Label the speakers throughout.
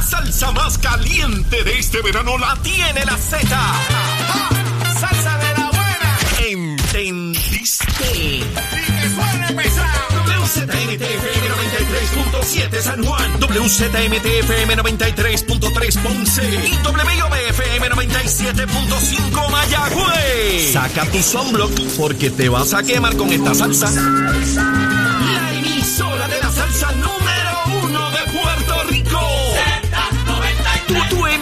Speaker 1: La salsa más caliente de este verano la tiene la Z.
Speaker 2: ¡Salsa de la buena!
Speaker 1: ¿Entendiste?
Speaker 2: ¡Y que suene pesado!
Speaker 1: WZMTFM 93.7 San Juan, WZMTFM 93.3 Ponce y WIOBFM 97.5 Mayagüez. Saca tu sunblock porque te vas a quemar con esta salsa. La emisora de la salsa número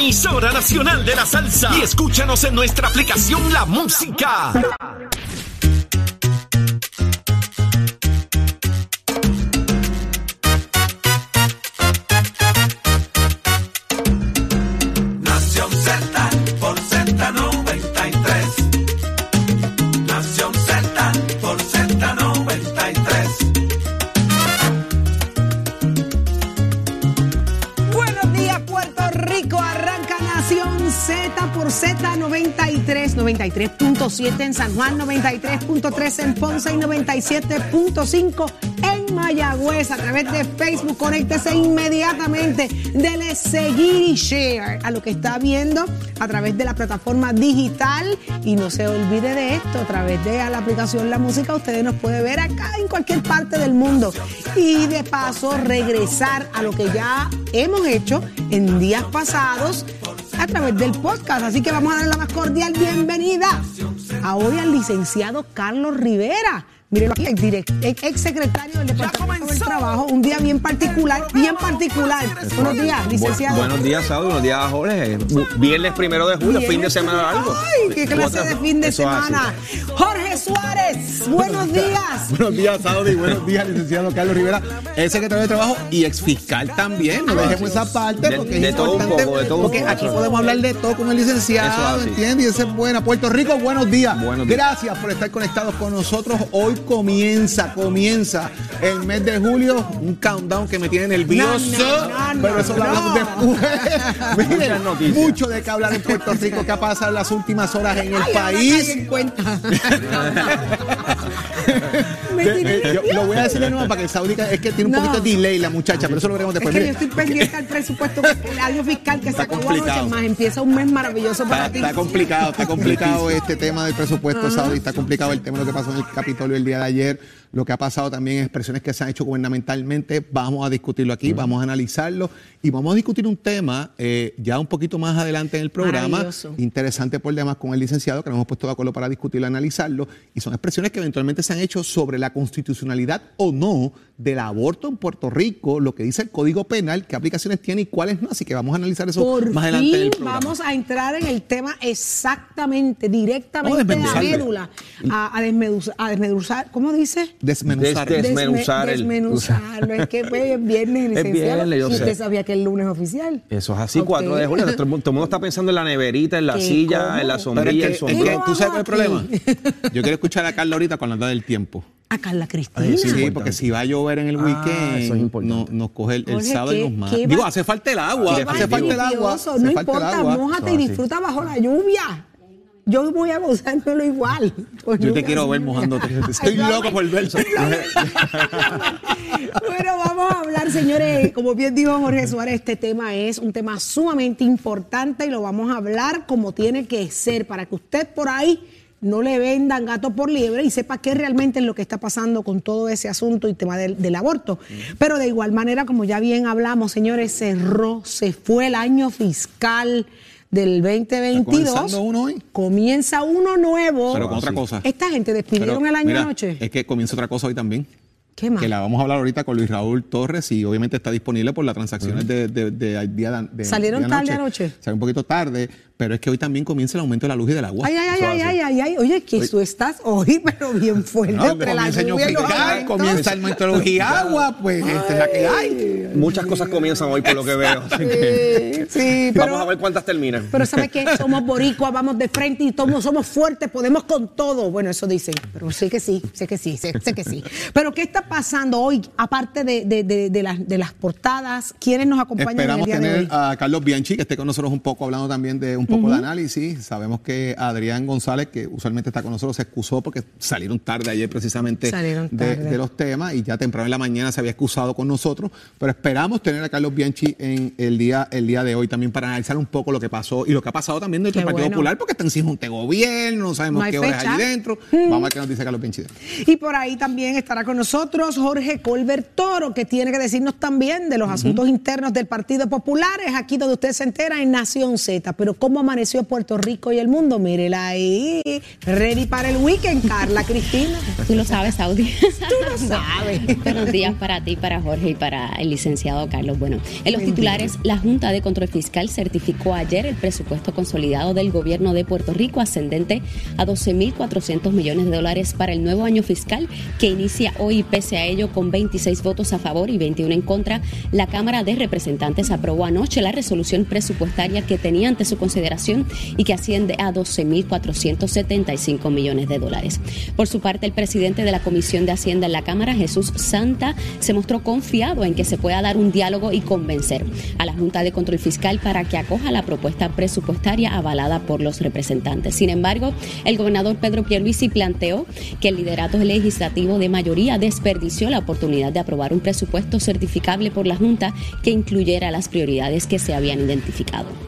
Speaker 1: emisora nacional de la salsa. Y escúchanos en nuestra aplicación La Música.
Speaker 3: 93.7 en San Juan, 93.3 en Ponce y 97.5 en Mayagüez. A través de Facebook, conéctese inmediatamente. Dele seguir y share a lo que está viendo a través de la plataforma digital. Y no se olvide de esto, a través de la aplicación La Música, ustedes nos puede ver acá en cualquier parte del mundo. Y de paso, regresar a lo que ya hemos hecho en días pasados a través del podcast. Así que vamos a darle la más cordial bienvenida a hoy al licenciado Carlos Rivera. Mírenlo aquí, el direct- ex ex secretario del Departamento del Trabajo, un día bien particular, bien particular. Buenos días, licenciado.
Speaker 4: Bu- buenos días, Saudi. Buenos días, Jorge. Bu- Viernes primero de julio, fin de semana largo.
Speaker 3: Ay, qué clase de fin de
Speaker 4: Eso
Speaker 3: semana. Jorge Suárez, buenos días.
Speaker 5: Buenos días, Saudi. Buenos días, licenciado Carlos Rivera, ex secretario de Trabajo y ex fiscal también. No dejemos esa parte porque
Speaker 4: de
Speaker 5: es importante.
Speaker 4: poco, de todo
Speaker 5: porque
Speaker 4: poco.
Speaker 5: aquí podemos hablar de todo con el licenciado. ¿entiendes? Y esa es buena. Puerto Rico, buenos días.
Speaker 4: Buenos días.
Speaker 5: Gracias por estar conectados con nosotros. Hoy comienza, comienza el mes de julio. Un countdown que me tiene nervioso.
Speaker 3: No, no, no,
Speaker 5: pero eso lo hablamos después. Miren, mucho de qué hablar en Puerto Rico. ¿Qué ha pasado en las últimas horas en el
Speaker 3: Ay,
Speaker 5: país?
Speaker 3: en cuenta. Me
Speaker 5: De-
Speaker 3: tiré
Speaker 5: eh, yo lo voy a decir de nuevo para que el Saudi es que tiene un
Speaker 3: No.
Speaker 5: poquito de delay la muchacha, pero eso lo veremos
Speaker 3: Es
Speaker 5: después.
Speaker 3: que yo estoy pendiente al presupuesto, el año fiscal que se
Speaker 5: Está
Speaker 3: acabó
Speaker 5: complicado.
Speaker 3: anoche más. Empieza un mes maravilloso para
Speaker 5: Está,
Speaker 3: ti.
Speaker 5: está complicado, está complicado este tema del presupuesto, Saudi, está complicado el tema de lo que pasó en el Capitolio el día de ayer, lo que ha pasado también en expresiones que se han hecho gubernamentalmente, vamos a discutirlo aquí, vamos a analizarlo y vamos a discutir un tema eh, ya un poquito más adelante en el programa, interesante por demás con el licenciado, que nos hemos puesto de acuerdo para discutirlo, analizarlo, y son expresiones que eventualmente se han hecho sobre la constitucionalidad o no del aborto en Puerto Rico, lo que dice el Código Penal, qué aplicaciones tiene y cuáles no, así que vamos a analizar eso
Speaker 3: Por
Speaker 5: más adelante en el programa.
Speaker 3: vamos a entrar en el tema exactamente, directamente
Speaker 5: a
Speaker 3: a
Speaker 5: desmenuzarlo.
Speaker 3: médula, a, a desmeduzar, a desmeduzar, ¿cómo dice?
Speaker 5: Desmenuzar.
Speaker 4: Des-
Speaker 3: Desme-
Speaker 4: Desmenuzar el-
Speaker 3: desmenuzarlo. Es que pues, es viernes,
Speaker 4: Es viernes, yo
Speaker 3: y
Speaker 4: sé.
Speaker 3: usted sabía que el lunes es oficial.
Speaker 4: Eso es así,
Speaker 3: Ok.
Speaker 4: 4 de julio. Todo el mundo el está pensando en la neverita, en la silla,
Speaker 3: ¿Cómo?
Speaker 4: en la sombrilla, el
Speaker 5: es que, es
Speaker 4: sombrero.
Speaker 5: que tú sabes cuál es el problema. Yo quiero escuchar a Carla ahorita con la edad del tiempo.
Speaker 3: A Carla Cristina.
Speaker 4: Ay,
Speaker 5: Sí,
Speaker 4: importante.
Speaker 5: porque si va a llover en el
Speaker 4: Ah,
Speaker 5: weekend,
Speaker 4: eso es importante.
Speaker 5: no- nos coge el, el sábado y
Speaker 3: ¿qué-
Speaker 5: nos mata. Digo, hace falta el agua, hace falta el agua.
Speaker 3: No
Speaker 5: el
Speaker 3: importa,
Speaker 5: agua.
Speaker 3: mójate y disfruta bajo la lluvia. Yo voy a gozármelo igual. con
Speaker 5: Yo te quiero ver mojándote. Estoy loco por ver.
Speaker 3: Bueno, vamos a hablar, señores, como bien dijo Jorge Suárez, este tema es un tema sumamente importante y lo vamos a hablar como tiene que ser para que usted por ahí no le vendan gato por liebre y sepa qué realmente es lo que está pasando con todo ese asunto y tema del, del aborto. Pero de igual manera, como ya bien hablamos, señores, cerró, se fue el año fiscal del 2022.
Speaker 5: ¿Está comenzando uno hoy?
Speaker 3: Comienza uno nuevo.
Speaker 5: Pero con otra cosa.
Speaker 3: Esta gente despidieron
Speaker 5: Pero,
Speaker 3: el año
Speaker 5: mira,
Speaker 3: anoche.
Speaker 5: Es que comienza otra cosa hoy también.
Speaker 3: ¿Qué más?
Speaker 5: Que la vamos a hablar ahorita con Luis Raúl Torres y obviamente está disponible por las transacciones de, de, de- día de, de-
Speaker 3: ¿Salieron
Speaker 5: de
Speaker 3: tarde anoche?
Speaker 5: Salió un poquito tarde, pero es que hoy también comienza el aumento de la luz y del agua.
Speaker 3: Ay, ay, ay, ay, ay, ay, ay. Oye, que tú estás hoy, pero bien fuerte.
Speaker 5: No,
Speaker 3: entre la
Speaker 5: comienza el año
Speaker 3: lluvia aumentos.
Speaker 5: comienza el aumento de la luz y agua, pues esta es la que hay.
Speaker 4: Muchas cosas comienzan hoy por lo que veo. así que
Speaker 3: Sí, sí, pero,
Speaker 4: Vamos a ver cuántas terminan.
Speaker 3: pero ¿sabes qué? Somos boricuas, vamos de frente y somos, somos fuertes, podemos con todo. Bueno, eso dicen, pero sé que sí, sé que sí, sé, sé que sí. Pero ¿qué está pasando hoy, aparte de, de, de, de las, de las portadas? ¿Quiénes nos acompañan
Speaker 5: Esperamos
Speaker 3: en el día de
Speaker 5: tener
Speaker 3: hoy?
Speaker 5: a Carlos Bianchi, que esté con nosotros un poco, hablando también de un poco de análisis. Sabemos que Adrián González, que usualmente está con nosotros, se excusó porque salieron tarde ayer precisamente de, los temas y ya temprano en la mañana se había excusado con nosotros. Pero esperamos tener a Carlos Bianchi en el día, el día de hoy también para analizar un poco lo que pasó y lo que ha pasado también dentro del Partido
Speaker 3: bueno.
Speaker 5: Popular, porque están sin junta de gobierno, no sabemos
Speaker 3: No hay
Speaker 5: qué hora es
Speaker 3: fecha.
Speaker 5: allí dentro. Vamos a ver qué nos dice Carlos Bianchi.
Speaker 3: Y por ahí también estará con nosotros Jorge Colbert Toro, que tiene que decirnos también de los asuntos internos del Partido Popular. Es aquí donde usted se entera en Nación Z. Pero cómo amaneció Puerto Rico y el mundo, mírela ahí. Ready para el weekend, Carla Cristina.
Speaker 6: Tú lo sabes, Saudi.
Speaker 3: Tú lo sabes.
Speaker 6: Buenos días para ti, para Jorge y para el licenciado Carlos. Bueno, en los titulares, la Junta de Control Fiscal certificó ayer el presupuesto consolidado del gobierno de Puerto Rico ascendente a 12.400 millones de dólares para el nuevo año fiscal que inicia hoy. Pese a ello, con 26 votos a favor y 21 en contra, la Cámara de Representantes aprobó anoche la resolución presupuestaria que tenía ante su consideración y que asciende a 12.475 millones de dólares. Por su parte, el presidente de la Comisión de Hacienda en la Cámara, Jesús Santa, se mostró confiado en que se pueda dar un diálogo y convencer a la Junta de Control Fiscal para que acoja la propuesta presupuestaria avalada por los representantes. Sin embargo, el gobernador Pedro Pierluisi planteó que el liderato legislativo de mayoría desperdició la oportunidad de aprobar un presupuesto certificable por la Junta que incluyera las prioridades que se habían identificado.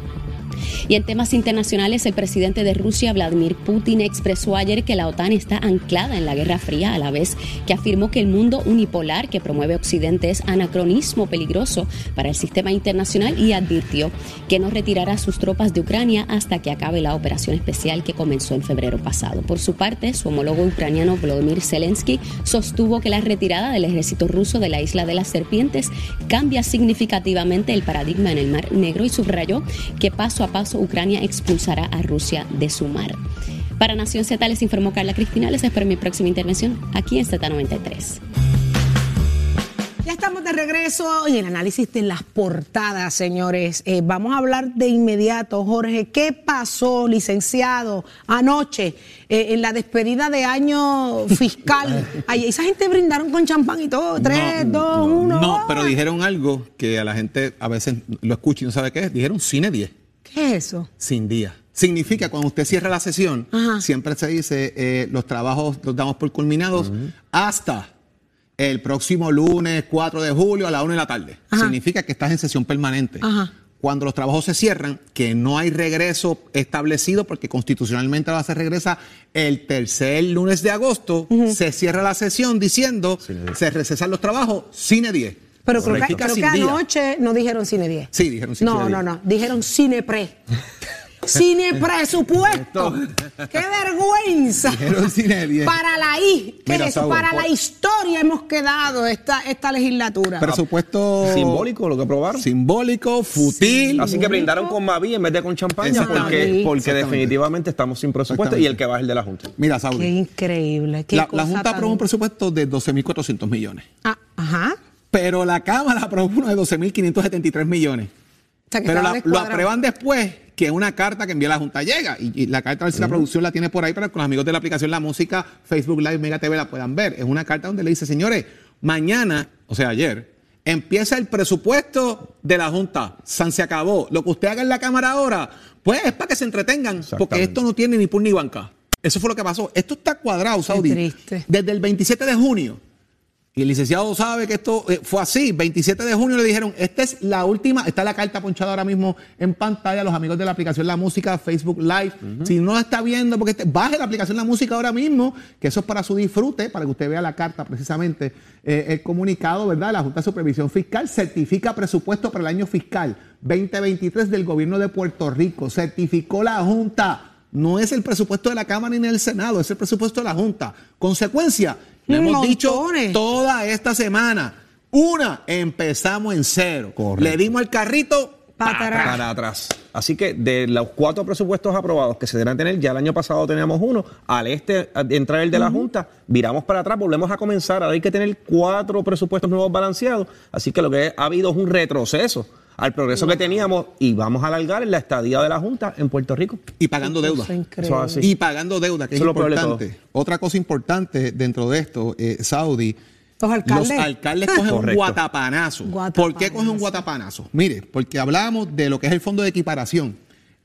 Speaker 6: Y en temas internacionales, el presidente de Rusia, Vladimir Putin, expresó ayer que la OTAN está anclada en la Guerra Fría, a la vez que afirmó que el mundo unipolar que promueve Occidente es anacronismo peligroso para el sistema internacional y advirtió que no retirará sus tropas de Ucrania hasta que acabe la operación especial que comenzó en febrero pasado. Por su parte, su homólogo ucraniano Volodymyr Zelensky sostuvo que la retirada del ejército ruso de la isla de las serpientes cambia significativamente el paradigma en el Mar Negro y subrayó que paso a paso Ucrania expulsará a Rusia de su mar. Para Nación Z les informó Carla Cristina. Les espero en mi próxima intervención aquí en Z93.
Speaker 3: Ya estamos de regreso en el análisis de las portadas, señores. Eh, vamos a hablar de inmediato, Jorge. ¿Qué pasó, licenciado, anoche eh, en la despedida de año fiscal? Ay, esa gente brindaron con champán y todo. Tres, dos, uno.
Speaker 5: No, pero dijeron algo que a la gente a veces lo escucha y no sabe qué es. Dijeron cine 10.
Speaker 3: ¿Qué es eso?
Speaker 5: sin día. Significa cuando usted cierra la sesión,
Speaker 3: Ajá.
Speaker 5: siempre se dice eh, los trabajos los damos por culminados hasta el próximo lunes 4 de julio a la 1 de la tarde.
Speaker 3: Ajá.
Speaker 5: Significa que estás en sesión permanente.
Speaker 3: Ajá.
Speaker 5: Cuando los trabajos se cierran, que no hay regreso establecido, porque constitucionalmente la se regresa el tercer lunes de agosto, se cierra la sesión diciendo se recesan los trabajos, cine 10.
Speaker 3: Pero creo que, creo que anoche no dijeron cine 10.
Speaker 5: Sí, dijeron cine
Speaker 3: No,
Speaker 5: 10.
Speaker 3: no, no. Dijeron cine pre. Cine presupuesto. ¡Qué vergüenza!
Speaker 5: Dijeron cine 10.
Speaker 3: Para la I, ¿qué
Speaker 5: Mira,
Speaker 3: es eso?
Speaker 5: Saúl,
Speaker 3: Para
Speaker 5: por-
Speaker 3: la historia hemos quedado esta, esta legislatura.
Speaker 5: Presupuesto
Speaker 4: Simbólico lo que aprobaron.
Speaker 5: Simbólico, futil.
Speaker 4: Así que brindaron con Mavi en vez de con champaña porque, porque definitivamente estamos sin presupuesto y el que va es el de la Junta.
Speaker 5: Mira,
Speaker 3: Qué
Speaker 5: Saudi.
Speaker 3: increíble. Qué
Speaker 5: La, Junta
Speaker 3: tan-
Speaker 5: aprobó un presupuesto de 12.400 millones,
Speaker 3: Ah, ajá.
Speaker 5: Pero la Cámara aprobó uno de 12.573 millones.
Speaker 3: O sea, que
Speaker 5: Pero la- lo aprueban después que una carta que envía la Junta llega. Y, y la carta, a ver si la producción la tiene por ahí para que los amigos de la aplicación La Música, Facebook Live, Mega TV la puedan ver. Es una carta donde le dice, señores, mañana, o sea, ayer, empieza el presupuesto de la Junta. San se acabó. Lo que usted haga en la Cámara ahora, pues es para que se entretengan. Porque esto no tiene ni pun ni banca. Eso fue lo que pasó. Esto está cuadrado, Saudi.
Speaker 3: triste.
Speaker 5: Desde el 27 de junio. Y el licenciado sabe que esto eh, fue así. 27 de junio le dijeron, esta es la última, está la carta ponchada ahora mismo en pantalla, los amigos de la aplicación La Música, Facebook Live. Si no la está viendo, porque este- baje la aplicación La Música ahora mismo, que eso es para su disfrute, para que usted vea la carta precisamente, eh, el comunicado, ¿verdad? La Junta de Supervisión Fiscal certifica presupuesto para el año fiscal 2023 del gobierno de Puerto Rico. Certificó la Junta. No es el presupuesto de la Cámara ni del Senado, es el presupuesto de la Junta. Consecuencia, le hemos
Speaker 3: Montones.
Speaker 5: dicho toda esta semana. Una, empezamos en cero.
Speaker 4: Correcto.
Speaker 5: Le dimos el carrito
Speaker 3: Pa' atrás.
Speaker 4: Para atrás. Así que de los cuatro presupuestos aprobados que se deben tener, ya el año pasado teníamos uno, al este entrar el de la Junta, viramos para atrás, volvemos a comenzar. Ahora hay que tener cuatro presupuestos nuevos balanceados. Así que lo que ha habido es un retroceso al progreso que teníamos y vamos a alargar en la estadía de la Junta en Puerto Rico.
Speaker 5: y pagando deuda.
Speaker 4: Eso es así.
Speaker 5: Y pagando deuda, que
Speaker 4: Eso
Speaker 5: es
Speaker 4: lo
Speaker 5: importante. Otra cosa importante dentro de esto, eh, Saudi.
Speaker 3: Los alcaldes.
Speaker 5: Los alcaldes cogen un guatapanazo.
Speaker 3: Guatapanazo.
Speaker 5: ¿Por qué cogen un guatapanazo? Mire, porque hablamos de lo que es el fondo de equiparación.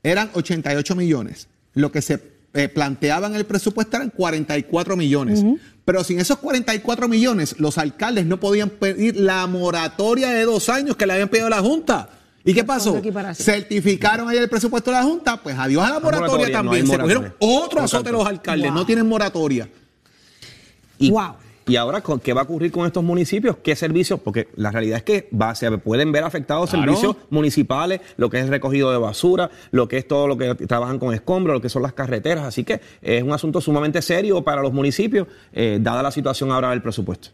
Speaker 5: eran 88 millones. Lo que se eh, planteaba en el presupuesto eran 44 millones. Pero sin esos 44 millones, los alcaldes no podían pedir la moratoria de dos años que le habían pedido a la Junta. ¿Y qué pasó? Certificaron ayer el presupuesto de la Junta, pues adiós a la moratoria,
Speaker 4: moratoria, no
Speaker 5: también. Se cogieron otro azote los alcaldes, no tienen moratoria.
Speaker 4: Y,
Speaker 3: Wow.
Speaker 4: Y ahora, ¿con- ¿qué va a ocurrir con estos municipios? ¿Qué servicios? Porque la realidad es que va, se pueden ver afectados
Speaker 5: Claro.
Speaker 4: servicios municipales, lo que es el recogido de basura, lo que es todo lo que trabajan con escombros, lo que son las carreteras. Así que es un asunto sumamente serio para los municipios, eh, dada la situación ahora del presupuesto.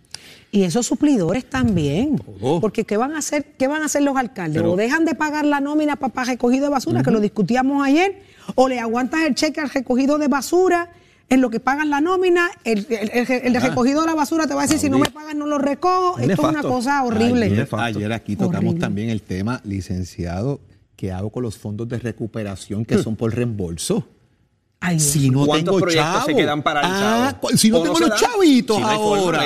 Speaker 3: Y esos suplidores también. Porque ¿qué van a hacer, qué van a hacer los alcaldes?
Speaker 5: Pero-
Speaker 3: o dejan de pagar la nómina para, recogido de basura, que lo discutíamos ayer, o le aguantas el cheque al recogido de basura en lo que pagan la nómina, el, el- el- el de recogido de la basura te va a decir, si no me pagas no lo recojo.
Speaker 4: Es
Speaker 3: Esto es una cosa horrible.
Speaker 5: Ayer, aquí tocamos
Speaker 3: Horrible.
Speaker 5: también el tema, licenciado, ¿qué hago con los fondos de recuperación que son por reembolso?
Speaker 3: Ay.
Speaker 5: Si no
Speaker 4: ¿Cuántos
Speaker 5: tengo
Speaker 4: proyectos
Speaker 5: chavo.
Speaker 4: se quedan paralizados?
Speaker 5: Ah, si no
Speaker 4: ¿O no
Speaker 5: tengo los chavitos
Speaker 4: Si no
Speaker 5: ahora.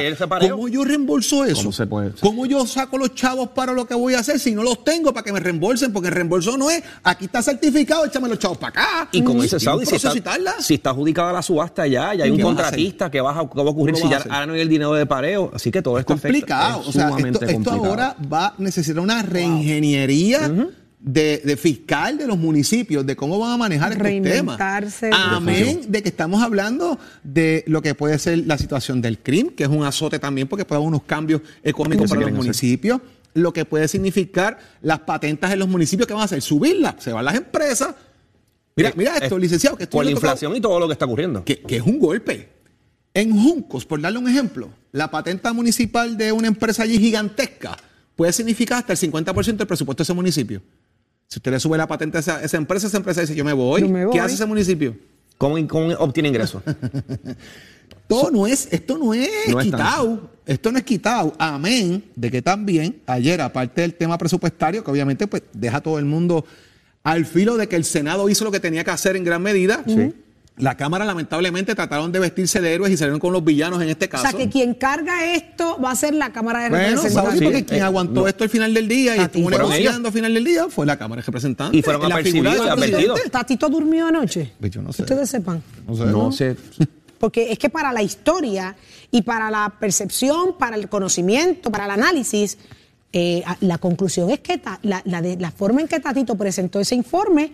Speaker 5: ¿cómo yo reembolso eso?
Speaker 4: ¿Cómo se puede?
Speaker 5: ¿Cómo yo saco los chavos para lo que voy a hacer si no los tengo para que me reembolsen? Porque el reembolso no es, aquí está certificado, échame los chavos para acá.
Speaker 4: Y como dice Saudi, si está, si está adjudicada la subasta ya, ya hay un
Speaker 5: ¿Qué vas a
Speaker 4: contratista que va a, que va a ocurrir
Speaker 5: ¿Cómo
Speaker 4: si ya no hay el dinero de pareo. Así que todo esto afecta.
Speaker 5: complicado.
Speaker 4: Es
Speaker 5: O sea, esto,
Speaker 4: sumamente
Speaker 5: esto
Speaker 4: complicado.
Speaker 5: ahora va a necesitar una reingeniería de, de fiscal de los municipios, de cómo van a manejar estos temas.
Speaker 3: Reinventarse.
Speaker 5: Amén de que estamos hablando de lo que puede ser la situación del crimen, que es un azote también porque puede haber unos cambios económicos
Speaker 4: ¿Qué se
Speaker 5: para los
Speaker 4: hacer?
Speaker 5: municipios. Lo que puede significar las patentes en los municipios que van a hacer, subirlas, se van las empresas. Mira, mira esto,
Speaker 4: es-
Speaker 5: licenciado, que esto
Speaker 4: Por la
Speaker 5: tocado-
Speaker 4: inflación y todo lo que está ocurriendo.
Speaker 5: que, que es un golpe. En Juncos, por darle un ejemplo, la patenta municipal de una empresa allí gigantesca puede significar hasta el 50% del presupuesto de ese municipio. Si usted le sube la patente a esa, esa empresa, esa empresa dice, yo me voy.
Speaker 3: Yo me voy.
Speaker 5: ¿Qué hace ese municipio?
Speaker 4: ¿Cómo, cómo obtiene ingresos?
Speaker 5: Todo no es, esto no es
Speaker 4: No es
Speaker 5: quitado. Esto no es quitado. Amén. De que también, ayer, aparte del tema presupuestario, que obviamente pues, deja a todo el mundo al filo de que el Senado hizo lo que tenía que hacer en gran medida. La Cámara, lamentablemente, trataron de vestirse de héroes y salieron con los villanos en este
Speaker 3: O
Speaker 5: caso.
Speaker 3: sea, que quien carga esto va a ser la Cámara de
Speaker 5: Bueno,
Speaker 3: Representantes.
Speaker 4: Sí,
Speaker 5: porque
Speaker 4: eh,
Speaker 5: quien aguantó
Speaker 4: no.
Speaker 5: esto al final del día y estuvo negociando al final del día fue la Cámara de Representantes.
Speaker 4: Y fueron
Speaker 5: En la figura
Speaker 4: apercibidos
Speaker 5: presidente.
Speaker 3: ¿Tatito durmió anoche?
Speaker 5: Pues yo no sé.
Speaker 3: Ustedes sepan.
Speaker 5: No sé.
Speaker 4: No sé.
Speaker 3: Porque es que para la historia y para la percepción, para el conocimiento, para el análisis, eh, la conclusión es que ta- la, la de- la forma en que Tatito presentó ese informe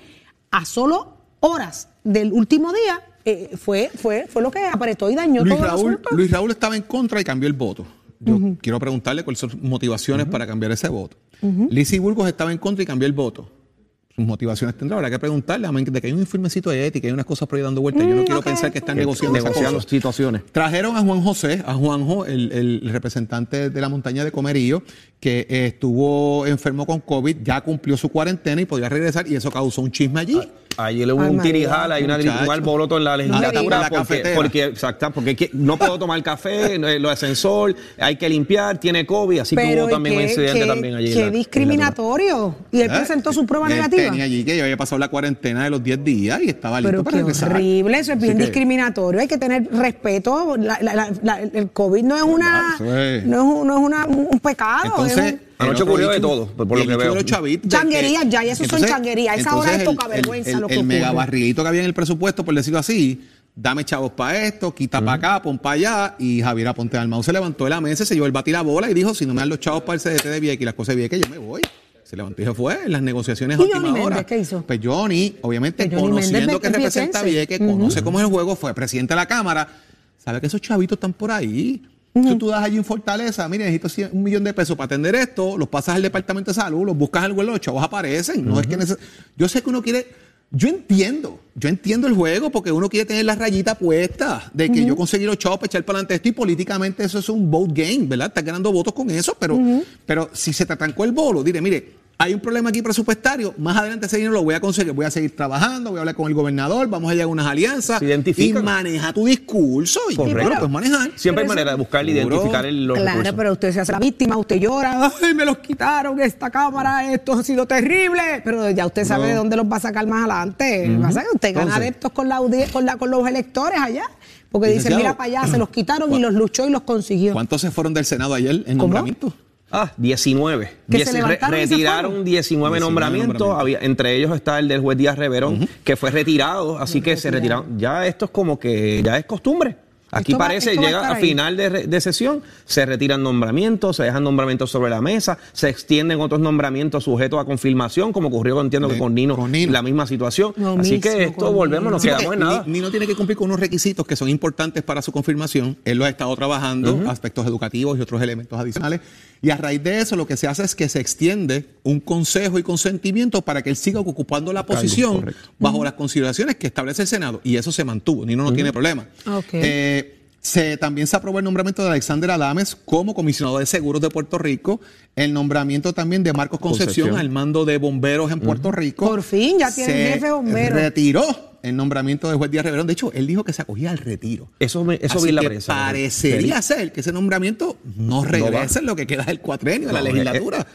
Speaker 3: a solo horas del último día eh, fue, fue, fue lo que apretó y dañó
Speaker 5: Luis
Speaker 3: todo el
Speaker 5: Raúl,
Speaker 3: asunto.
Speaker 5: Luis Raúl estaba en contra y cambió el voto. Yo quiero preguntarle cuáles son sus motivaciones para cambiar ese voto. Lizzie Burgos estaba en contra y cambió el voto. Sus motivaciones tendrá, habrá que preguntarle, amén, de que hay un informecito de ética, hay unas cosas por ahí dando vueltas. Yo no
Speaker 3: Mm,
Speaker 5: quiero pensar que están negociando,
Speaker 4: Negociando
Speaker 5: cosas.
Speaker 4: situaciones.
Speaker 5: Trajeron a Juan José, a Juanjo, el, el representante de la montaña de Comerío, que estuvo enfermo con COVID, ya cumplió su cuarentena y podía regresar, y eso causó un chisme allí.
Speaker 4: Ayer hubo
Speaker 3: Ay,
Speaker 4: un tirijala y una, un alboroto en la legislatura porque, porque, exacto, porque que- no puedo tomar café, no, eh, lo de ascensor, hay que limpiar, tiene COVID, así que hubo
Speaker 3: ¿y
Speaker 4: también un incidente
Speaker 3: qué-
Speaker 4: también allí.
Speaker 3: Qué discriminatorio. Y él
Speaker 5: ¿Eh?
Speaker 3: presentó su prueba
Speaker 5: Él
Speaker 3: negativa.
Speaker 5: Tenía allí que ya había pasado la cuarentena de los 10 días y estaba listo
Speaker 3: Pero
Speaker 5: para
Speaker 3: qué
Speaker 5: regresar.
Speaker 3: horrible, eso es
Speaker 5: Así
Speaker 3: bien
Speaker 5: que-
Speaker 3: discriminatorio. Hay que tener respeto. La- la- la- la- el COVID no es una, no es, un- no es una- un pecado.
Speaker 5: Entonces,
Speaker 3: es un-
Speaker 4: Anoche ocurrió de todo, por- por lo que veo.
Speaker 3: Changuerías ya, y eso son changuerías. A esa hora es
Speaker 5: entonces
Speaker 3: poca vergüenza
Speaker 5: el,
Speaker 3: lo que
Speaker 5: el
Speaker 3: ocurre.
Speaker 5: que había en el presupuesto, por decirlo así, dame chavos para esto, quita para acá, pon para allá, y Javier Aponte Almao se levantó de la mesa, se llevó el bati la bola y dijo, si no me dan los chavos para el CDT de Vieques y las cosas de Vieques, yo me voy. Se levantó y se fue en las negociaciones a
Speaker 3: ¿Y
Speaker 5: última
Speaker 3: Johnny
Speaker 5: hora.
Speaker 3: Qué hizo?
Speaker 5: Pues Johnny, obviamente,
Speaker 3: Johnny
Speaker 5: conociendo que
Speaker 3: es
Speaker 5: representa a. Vieques, conoce cómo es el juego, fue presidente de la Cámara, sabe que esos chavitos están por ahí. Si tú das allí en Fortaleza, mire, necesito 100 un millón de pesos para atender esto, los pasas al departamento de salud, los buscas al vuelo, los chavos aparecen. No es que neces- Yo sé que uno quiere. Yo entiendo, yo entiendo el juego porque uno quiere tener la rayita puesta de que yo conseguí los chavos para echar para adelante esto y políticamente eso es un vote game, ¿verdad? Estás ganando votos con eso, pero, pero si se te atrancó el bolo, dile, mire, hay un problema aquí presupuestario, más adelante ese dinero lo voy a conseguir, voy a seguir trabajando, voy a hablar con el gobernador, vamos a llegar a unas alianzas
Speaker 4: Se identifican.
Speaker 5: y maneja tu discurso y
Speaker 4: Correcto.
Speaker 5: bueno, pues manejar.
Speaker 4: Siempre hay manera de buscar y identificar el- los
Speaker 3: Claro,
Speaker 4: recursos.
Speaker 3: pero usted se hace la víctima, usted llora, ay, me los quitaron, esta cámara, esto ha sido terrible. Pero ya usted sabe de dónde los va a sacar más adelante. Pasa que usted gana
Speaker 5: Entonces-
Speaker 3: adeptos con, la, con, la- con los electores allá. Porque dicen, mira para allá, se los quitaron y los luchó y los consiguió.
Speaker 5: ¿Cuántos se fueron del Senado ayer en
Speaker 3: ¿Cómo?
Speaker 5: nombramiento?
Speaker 4: Ah, 19.
Speaker 3: Que se
Speaker 4: Dieci-
Speaker 3: levantaron y se
Speaker 4: retiraron
Speaker 3: fueron.
Speaker 4: 19, nombramientos.
Speaker 5: nombramientos.
Speaker 4: Había, entre ellos está el del juez Díaz Reverón, que fue retirado. Así que se retiraron. Ya esto es como que ya es costumbre. Aquí
Speaker 3: Esto
Speaker 4: parece,
Speaker 3: va
Speaker 4: llega a final de, sesión, se retiran nombramientos, se dejan nombramientos sobre la mesa, se extienden otros nombramientos sujetos a confirmación, como ocurrió, entiendo que con Nino,
Speaker 5: con Nino.
Speaker 4: la misma situación.
Speaker 3: Lo
Speaker 4: Así que esto volvemos, nos quedamos en nada.
Speaker 5: Ni- Nino tiene que cumplir con unos requisitos que son importantes para su confirmación. Él lo ha estado trabajando, aspectos educativos y otros elementos adicionales. Y a raíz de eso, lo que se hace es que se extiende un consejo y consentimiento para que él siga ocupando la posición
Speaker 4: correcto.
Speaker 5: bajo las consideraciones que establece el Senado. Y eso se mantuvo. Nino no tiene problema.
Speaker 3: Ok.
Speaker 5: Eh, se, también se aprobó el nombramiento de Alexander Adames como comisionado de seguros de Puerto Rico, el nombramiento también de Marcos Concepción,
Speaker 4: Concepción.
Speaker 5: al mando de bomberos en Puerto Rico.
Speaker 3: Por fin, ya tiene
Speaker 5: Se
Speaker 3: jefe bombero.
Speaker 5: Retiró el nombramiento de juez Díaz Reverón. De hecho, él dijo que se acogía al retiro.
Speaker 4: Eso, me- eso
Speaker 5: Así
Speaker 4: vi en la
Speaker 5: que
Speaker 4: prensa.
Speaker 5: Parecería ser que ese nombramiento no regresa
Speaker 4: va.
Speaker 5: en lo que queda del cuatrenio de la
Speaker 4: No, eh,
Speaker 5: legislatura.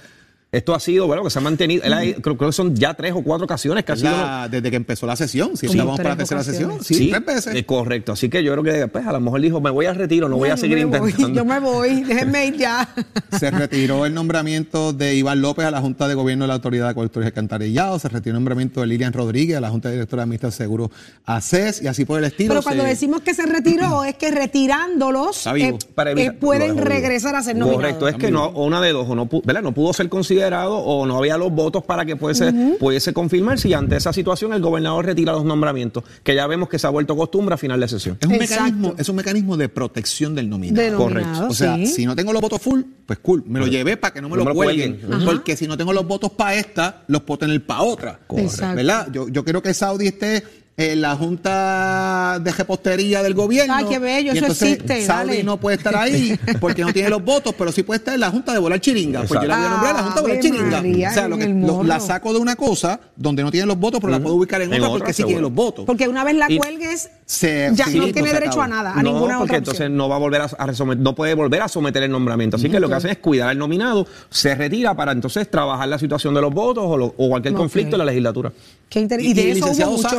Speaker 4: Esto ha sido, bueno, que se ha mantenido, él ha- creo, creo que son ya tres o cuatro ocasiones que ha sido...
Speaker 5: La- desde que empezó la sesión, si
Speaker 3: Como
Speaker 5: estábamos para la tercera sesión,
Speaker 3: ocasiones.
Speaker 5: sí, tres veces.
Speaker 4: eh, correcto. Así que yo creo que pues, a lo mejor dijo, me voy al retiro, no voy a seguir
Speaker 3: voy,
Speaker 4: intentando.
Speaker 3: Yo me voy, déjenme ir ya.
Speaker 5: Se retiró el nombramiento de Iván López a la Junta de Gobierno de la Autoridad de Colectores de Alcantarillado, se retiró el nombramiento de Lilian Rodríguez a la Junta de Directora de Administración de Seguros ACES y así por el estilo.
Speaker 3: Pero cuando
Speaker 5: se-
Speaker 3: decimos que se retiró, es que retirándolos eh,
Speaker 4: Para evitar-
Speaker 3: eh, pueden regresar a ser nominados.
Speaker 4: Correcto, es que no, o una de dos, o no, ¿verdad? no pudo ser considerado o no había los votos para que pudiese, pudiese confirmarse y ante esa situación el gobernador retira los nombramientos, que ya vemos que se ha vuelto costumbre a final de sesión.
Speaker 5: Es un,
Speaker 3: Exacto.
Speaker 5: mecanismo, es un mecanismo de protección del nominado.
Speaker 3: De
Speaker 4: Correcto.
Speaker 5: O sea,
Speaker 3: sí.
Speaker 5: si no tengo los votos full, pues cool, me lo llevé para que no me
Speaker 4: No
Speaker 5: lo cuelguen. Porque si no tengo los votos para esta, los puedo tener para otra.
Speaker 3: Exacto.
Speaker 5: ¿Verdad? Yo, yo quiero que Saudi esté en la Junta de Repostería del gobierno.
Speaker 3: Ay, qué bello,
Speaker 5: y
Speaker 3: eso
Speaker 5: entonces
Speaker 3: existe,
Speaker 5: Saudi
Speaker 3: dale.
Speaker 5: no puede estar ahí porque no tiene los votos, pero sí puede estar en la Junta de volar chiringa. Pues yo la voy a nombrar en la Junta de volar chiringa.
Speaker 3: María,
Speaker 5: o sea, lo que, lo- la saco de una cosa donde no tiene los votos, pero la puedo ubicar en,
Speaker 4: En
Speaker 5: otra
Speaker 4: otra,
Speaker 5: porque sí
Speaker 4: seguro.
Speaker 5: tiene los votos.
Speaker 3: Porque una vez la
Speaker 4: Y-
Speaker 3: cuelgues,
Speaker 5: Se-
Speaker 3: ya
Speaker 5: sí,
Speaker 3: no tiene derecho
Speaker 5: acabó.
Speaker 3: a nada, a
Speaker 4: no,
Speaker 3: ninguna
Speaker 4: porque
Speaker 3: otra
Speaker 4: entonces
Speaker 3: opción.
Speaker 4: no va a volver a, a someter- no puede volver a someter el nombramiento. Así que lo que hacen es cuidar al nominado, se retira para entonces trabajar la situación de los votos o, lo- o cualquier conflicto en la legislatura.
Speaker 3: Qué inter-
Speaker 5: Y,
Speaker 3: y de
Speaker 5: y el
Speaker 3: eso hubo
Speaker 5: licenciado
Speaker 3: muchos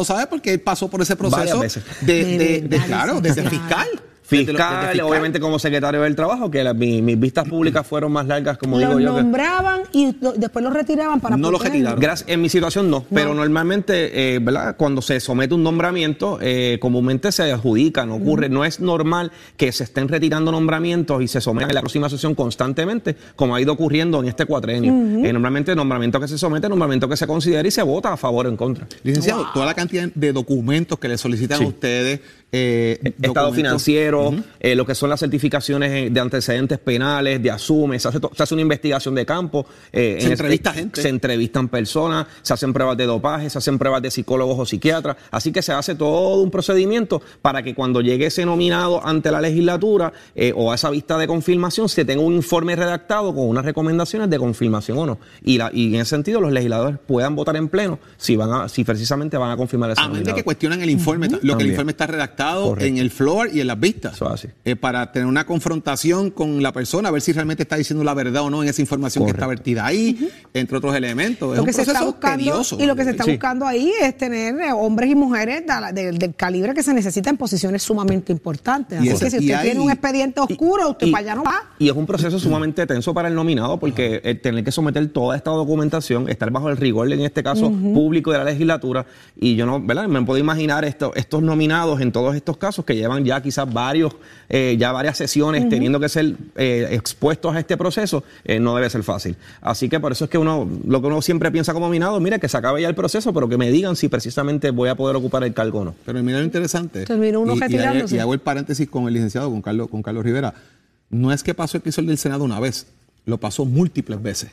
Speaker 5: licenciado sabe porque él pasó por ese
Speaker 4: Varias
Speaker 5: proceso
Speaker 4: veces.
Speaker 5: de,
Speaker 3: De
Speaker 5: de- de-
Speaker 3: verdad,
Speaker 5: claro, desde
Speaker 3: licenciado.
Speaker 5: Fiscal. desde lo-
Speaker 4: Fiscal,
Speaker 5: desde fiscal.
Speaker 4: obviamente como secretario del trabajo, que la- mi- mis vistas públicas fueron más largas, como
Speaker 3: Los
Speaker 4: digo yo. que-
Speaker 3: nombraban y lo- después los retiraban para
Speaker 5: No los retiraron.
Speaker 4: Gracias, en mi situación no, pero normalmente, eh, ¿verdad? Cuando se somete un nombramiento, eh, comúnmente se adjudica, no ocurre, no es normal que se estén retirando nombramientos y se sometan en la próxima sesión constantemente, como ha ido ocurriendo en este cuatrenio. Eh, normalmente, nombramiento que se somete, nombramiento que se considera y se vota a favor o en contra.
Speaker 5: Licenciado, toda la cantidad de documentos que le solicitan
Speaker 4: Sí.
Speaker 5: a ustedes. Eh,
Speaker 4: Estado
Speaker 5: documentos-
Speaker 4: financiero, eh, lo que son las certificaciones eh, de antecedentes penales, de asume, se hace, to- se hace una investigación de campo. eh,
Speaker 5: Se
Speaker 4: en
Speaker 5: entrevista gente.
Speaker 4: Se entrevistan personas, se hacen pruebas de dopaje, se hacen pruebas de psicólogos o psiquiatras. Así que se hace todo un procedimiento para que cuando llegue ese nominado ante la legislatura eh, o a esa vista de confirmación, se tenga un informe redactado con unas recomendaciones de confirmación o no. Y, la, y en ese sentido, los legisladores puedan votar en pleno si van a, si precisamente van a confirmar ese
Speaker 5: A menos que cuestionan el informe, lo que el informe está redactado
Speaker 4: Correcto.
Speaker 5: en el floor y en las vistas.
Speaker 4: Eso es así.
Speaker 5: Eh, para tener una confrontación con la persona, a ver si realmente está diciendo la verdad o no en esa información que está vertida ahí, entre otros elementos. es
Speaker 3: Lo
Speaker 5: un
Speaker 3: que se está buscando
Speaker 5: tedioso.
Speaker 3: y lo que se está
Speaker 4: Sí.
Speaker 3: buscando ahí es tener eh, hombres y mujeres de del, calibre que se necesita en posiciones sumamente importantes.
Speaker 5: Y
Speaker 3: Así
Speaker 5: ese-
Speaker 3: que si usted
Speaker 5: ahí-
Speaker 3: tiene un expediente oscuro, usted
Speaker 4: Y-
Speaker 3: para allá no va.
Speaker 4: Y es un proceso sumamente tenso para el nominado porque eh, tener que someter toda esta documentación, estar bajo el rigor, en este caso, público de la legislatura. Y yo no, ¿verdad? Me puedo imaginar esto, estos nominados en todos estos casos que llevan ya quizás varios, eh, ya varias sesiones teniendo que ser eh, expuestos a este proceso, eh, no debe ser fácil. Así que por eso es que uno, lo que uno siempre piensa como nominado, mire, que se acabe ya el proceso, pero que me digan si precisamente voy a poder ocupar el cargo o no.
Speaker 5: Pero mira lo interesante.
Speaker 3: Terminó uno
Speaker 5: y, y hago-. Y, hago el paréntesis con el licenciado, con Carlos, con Carlos Rivera. No es que pasó el episodio del Senado una vez, lo pasó múltiples veces.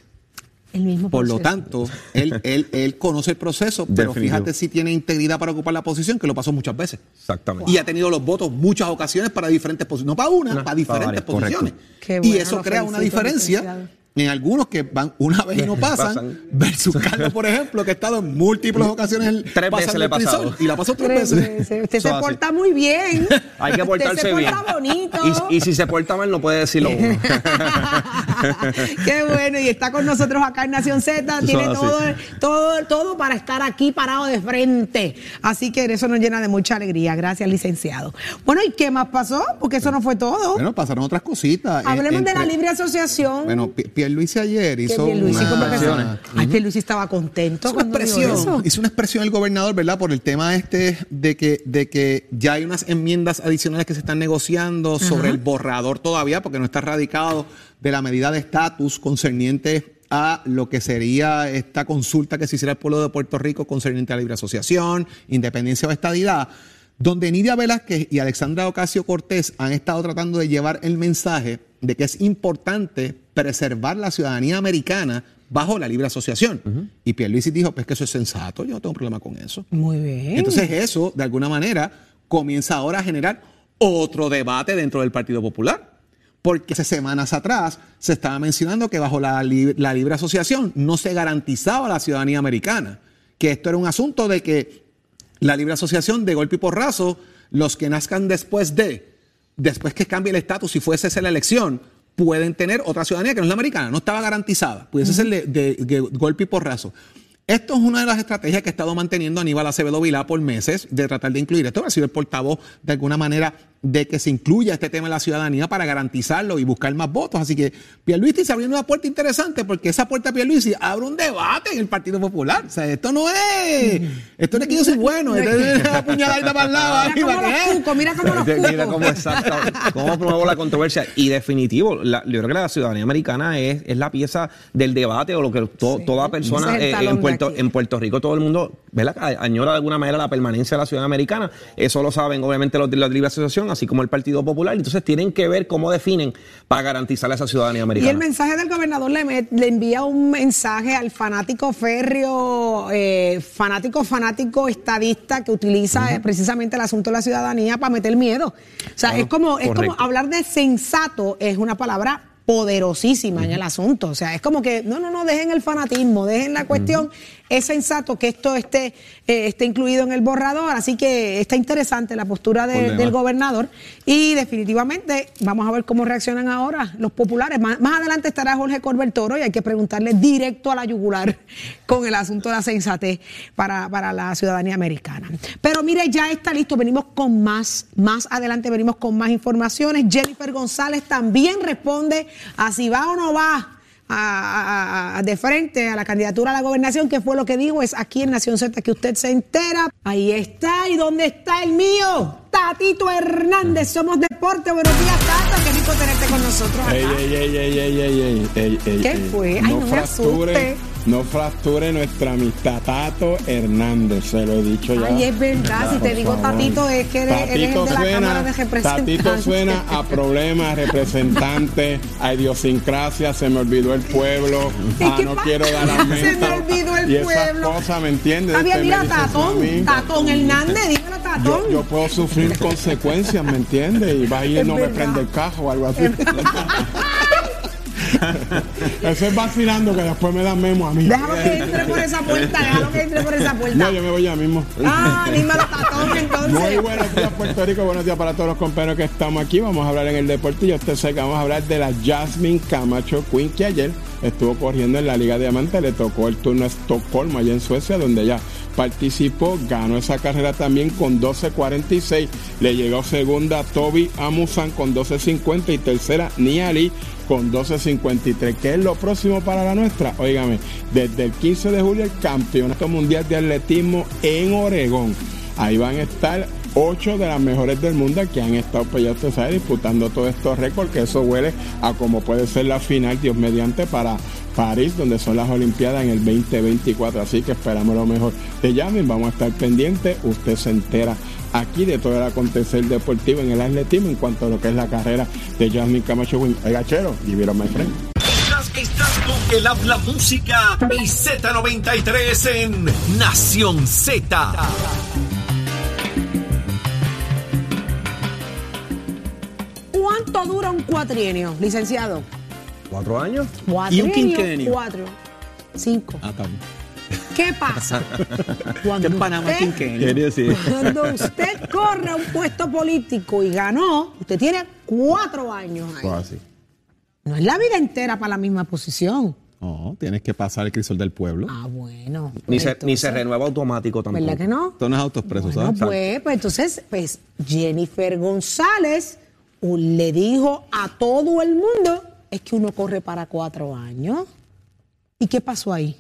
Speaker 3: El mismo
Speaker 5: Por lo tanto, él, él, él conoce el proceso, pero
Speaker 4: Definitivo.
Speaker 5: fíjate si tiene integridad para ocupar la posición, que lo pasó muchas veces.
Speaker 4: Exactamente.
Speaker 5: Y ha tenido los votos muchas ocasiones para diferentes posiciones. No para una, para diferentes
Speaker 4: para varias,
Speaker 5: posiciones.
Speaker 3: Qué
Speaker 5: y
Speaker 3: bueno,
Speaker 5: eso crea una diferencia en algunos que van una vez y no pasan,
Speaker 4: Pasan.
Speaker 5: versus Carlos, por ejemplo, que ha estado en múltiples ocasiones
Speaker 4: Tres veces le
Speaker 5: crisol, Y la pasó tres,
Speaker 3: Tres
Speaker 5: veces.
Speaker 3: veces. Usted se
Speaker 4: así.
Speaker 3: porta muy bien.
Speaker 4: Hay que portarse
Speaker 3: Usted se
Speaker 4: bien.
Speaker 3: porta bonito.
Speaker 4: Y, y si se porta mal, no puede decirlo uno.
Speaker 3: Qué bueno, y está con nosotros acá en Nación Z, tiene
Speaker 4: es
Speaker 3: todo, todo, todo para estar aquí parado de frente. Así que eso nos llena de mucha alegría. Gracias, licenciado. Bueno, ¿y qué más pasó? Porque eso no fue todo.
Speaker 5: Bueno, pasaron otras cositas. Eh,
Speaker 3: Hablemos de la libre asociación.
Speaker 5: Bueno, Pi- Pierluisi ayer hizo
Speaker 3: Pierluisi
Speaker 5: una.
Speaker 3: Ay, Pierluisi estaba contento
Speaker 5: hizo una expresión,
Speaker 3: eso.
Speaker 5: hizo una expresión el gobernador, ¿verdad? Por el tema este de que, de que ya hay unas enmiendas adicionales que se están negociando sobre el borrador todavía, porque no está radicado de la medida de estatus concerniente a lo que sería esta consulta que se hiciera al pueblo de Puerto Rico concerniente a la libre asociación, independencia o estadidad, donde Nidia Velázquez y Alexandra Ocasio Cortés han estado tratando de llevar el mensaje de que es importante preservar la ciudadanía americana bajo la libre asociación. Y Pierluisi dijo, pues que eso es sensato, yo no tengo problema con eso.
Speaker 3: Muy bien.
Speaker 5: Entonces eso, de alguna manera, comienza ahora a generar otro debate dentro del Partido Popular. Porque hace semanas atrás se estaba mencionando que bajo la, la libre asociación no se garantizaba la ciudadanía americana. Que esto era un asunto de que la libre asociación de golpe y porrazo, los que nazcan después de, después que cambie el estatus, si fuese esa la elección, pueden tener otra ciudadanía que no es la americana, no estaba garantizada, pudiese ser de, de- de golpe y porrazo. Esto es una de las estrategias que ha estado manteniendo Aníbal Acevedo Vilá por meses, de tratar de incluir esto. Ha sido el portavoz de alguna manera de que se incluya este tema de la ciudadanía para garantizarlo y buscar más votos. Así que Pierluisi está abriendo una puerta interesante porque esa puerta Pierluisi abre un debate en el Partido Popular. O sea, esto no es, esto no es que yo soy bueno, esto es una puñaladita para el lado.
Speaker 3: Mira cómo los
Speaker 5: ¿qué?
Speaker 3: cucos, mira cómo los
Speaker 4: Mira
Speaker 3: cucos.
Speaker 4: cómo exacto, cómo promuevo la controversia. Y definitivo, la- yo creo que la ciudadanía americana es, es la pieza del debate o lo que to- toda persona eh, en, Puerto, en Puerto Rico, todo el mundo ¿verdad? Añora de alguna manera la permanencia de la ciudadanía americana. Eso lo saben obviamente los de la Libre Asociación, así como el Partido Popular. Entonces tienen que ver cómo definen para garantizar esa ciudadanía
Speaker 3: Y
Speaker 4: americana.
Speaker 3: el mensaje del gobernador le, met- le envía un mensaje al fanático férreo, eh, fanático, fanático estadista que utiliza eh, precisamente el asunto de la ciudadanía para meter miedo. O sea,
Speaker 4: Claro,
Speaker 3: es como, es como hablar de sensato, es una palabra poderosísima en el asunto. O sea, es como que, no, no, no, dejen el fanatismo, dejen la cuestión. Es sensato que esto esté, eh, esté incluido en el borrador, así que está interesante la postura de- del gobernador y definitivamente vamos a ver cómo reaccionan ahora los populares. Más, más adelante estará Jorge Corbel Toro y hay que preguntarle directo a la yugular con el asunto de la sensatez para, para la ciudadanía americana. Pero mire, ya está listo, venimos con más, más adelante venimos con más informaciones. Jennifer González también responde a si va o no va a, de frente a la candidatura a la gobernación, que fue lo que dijo, es aquí en Nación Z que usted se entera. Ahí está, ¿y dónde está el mío? Tatito Hernández, somos Deporte. Buenos días, Tata, qué rico tenerte con nosotros. Acá. ¿Qué fue? Ay, no, no me asuste
Speaker 7: no fracture nuestra amistad. Tato Hernández, se lo he dicho ya.
Speaker 3: Ay, es verdad, si te digo
Speaker 7: favor.
Speaker 3: Tatito, es que eres, eres el de la
Speaker 7: suena-
Speaker 3: Cámara de Representantes.
Speaker 7: Tatito suena a problemas, representante, a idiosincrasia, se me olvidó el pueblo,
Speaker 3: ¿Y
Speaker 7: ah, no quiero dar
Speaker 3: Se me olvidó el
Speaker 7: y esas
Speaker 3: pueblo.
Speaker 7: cosas, ¿me entiendes?
Speaker 3: Ah,
Speaker 7: Usted me
Speaker 3: mira,
Speaker 7: a
Speaker 3: Tatón. Tatón Hernández, dímelo, Tatón.
Speaker 7: Yo, yo puedo sufrir consecuencias, ¿me entiendes? Y va a ir y no me prende el cajo o algo así. Eso es vacilando que después me dan memo a mí.
Speaker 3: Déjalo que entre por esa puerta, déjalo que entre por esa puerta.
Speaker 7: No, yo me voy ya mismo.
Speaker 3: Ah, dímelo, Tatón, entonces.
Speaker 7: Muy buenos días Puerto Rico, buenos días para todos los compañeros que estamos aquí. Vamos a hablar en el deporte y usted sabe que vamos a hablar de la Jasmine Camacho Queen que ayer estuvo corriendo en la Liga Diamante, le tocó el turno a Estocolmo allá en Suecia donde ella participó, ganó esa carrera también con 12.46, le llegó segunda Toby Amusan con 12.50 y tercera Niali con 12.53. ¿Qué es lo próximo para la nuestra? Óigame, desde el 15 de julio el Campeonato Mundial de Atletismo en Oregón. Ahí van a estar ocho de las mejores del mundo que han estado, pues ya usted sabe, disputando todos estos récords, que eso huele a como puede ser la final, Dios mediante, para París, donde son las Olimpiadas en el 2024. Así que esperamos lo mejor. Te llamen, vamos a estar pendientes. Usted se entera aquí de todo el acontecer deportivo en el atletismo en cuanto a lo que es la carrera de Jasmine Camacho. Win. Oiga, chero, give it up, my friend.
Speaker 1: Estás con el habla música y Z93 en Nación Z.
Speaker 3: ¿Cuánto dura un cuatrienio, licenciado?
Speaker 4: ¿Cuatro años?
Speaker 3: Cuatrienio,
Speaker 5: quinquenio?
Speaker 3: Cuatro. Cinco.
Speaker 5: Ah, está bien.
Speaker 3: ¿Qué pasa? Cuando
Speaker 5: ¿Qué Panamá
Speaker 3: usted-. Cuando usted corre a un puesto político y ganó, usted tiene cuatro años ahí.
Speaker 4: Pues así.
Speaker 3: No es la vida entera para la misma posición.
Speaker 5: No, tienes que pasar el crisol del pueblo.
Speaker 3: Ah, bueno.
Speaker 4: Ni
Speaker 3: pues
Speaker 4: se, ni se renueva automático tampoco.
Speaker 3: ¿Verdad que no?
Speaker 5: Son los autos presos,
Speaker 3: Bueno,
Speaker 5: ¿sabes?
Speaker 3: pues, pues entonces, pues Jennifer González le dijo a todo el mundo, es que uno corre para cuatro años. ¿Y qué pasó ahí?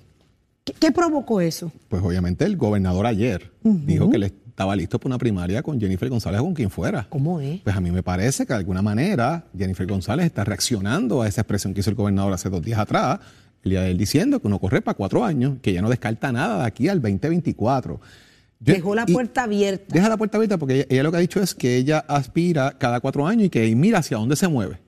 Speaker 3: ¿Qué, qué provocó eso?
Speaker 5: Pues obviamente el gobernador ayer dijo que le estaba listo para una primaria con Jennifer González o con quien fuera.
Speaker 3: ¿Cómo es?
Speaker 5: Pues a mí me parece que de alguna manera Jennifer González está reaccionando a esa expresión que hizo el gobernador hace dos días atrás, el día de él diciendo que uno corre para cuatro años, que ya no descarta nada de aquí al 2024. Yo-
Speaker 3: Dejó la puerta abierta.
Speaker 5: Deja la puerta abierta porque ella, ella lo que ha dicho es que ella aspira cada cuatro años y que mira hacia dónde se mueve.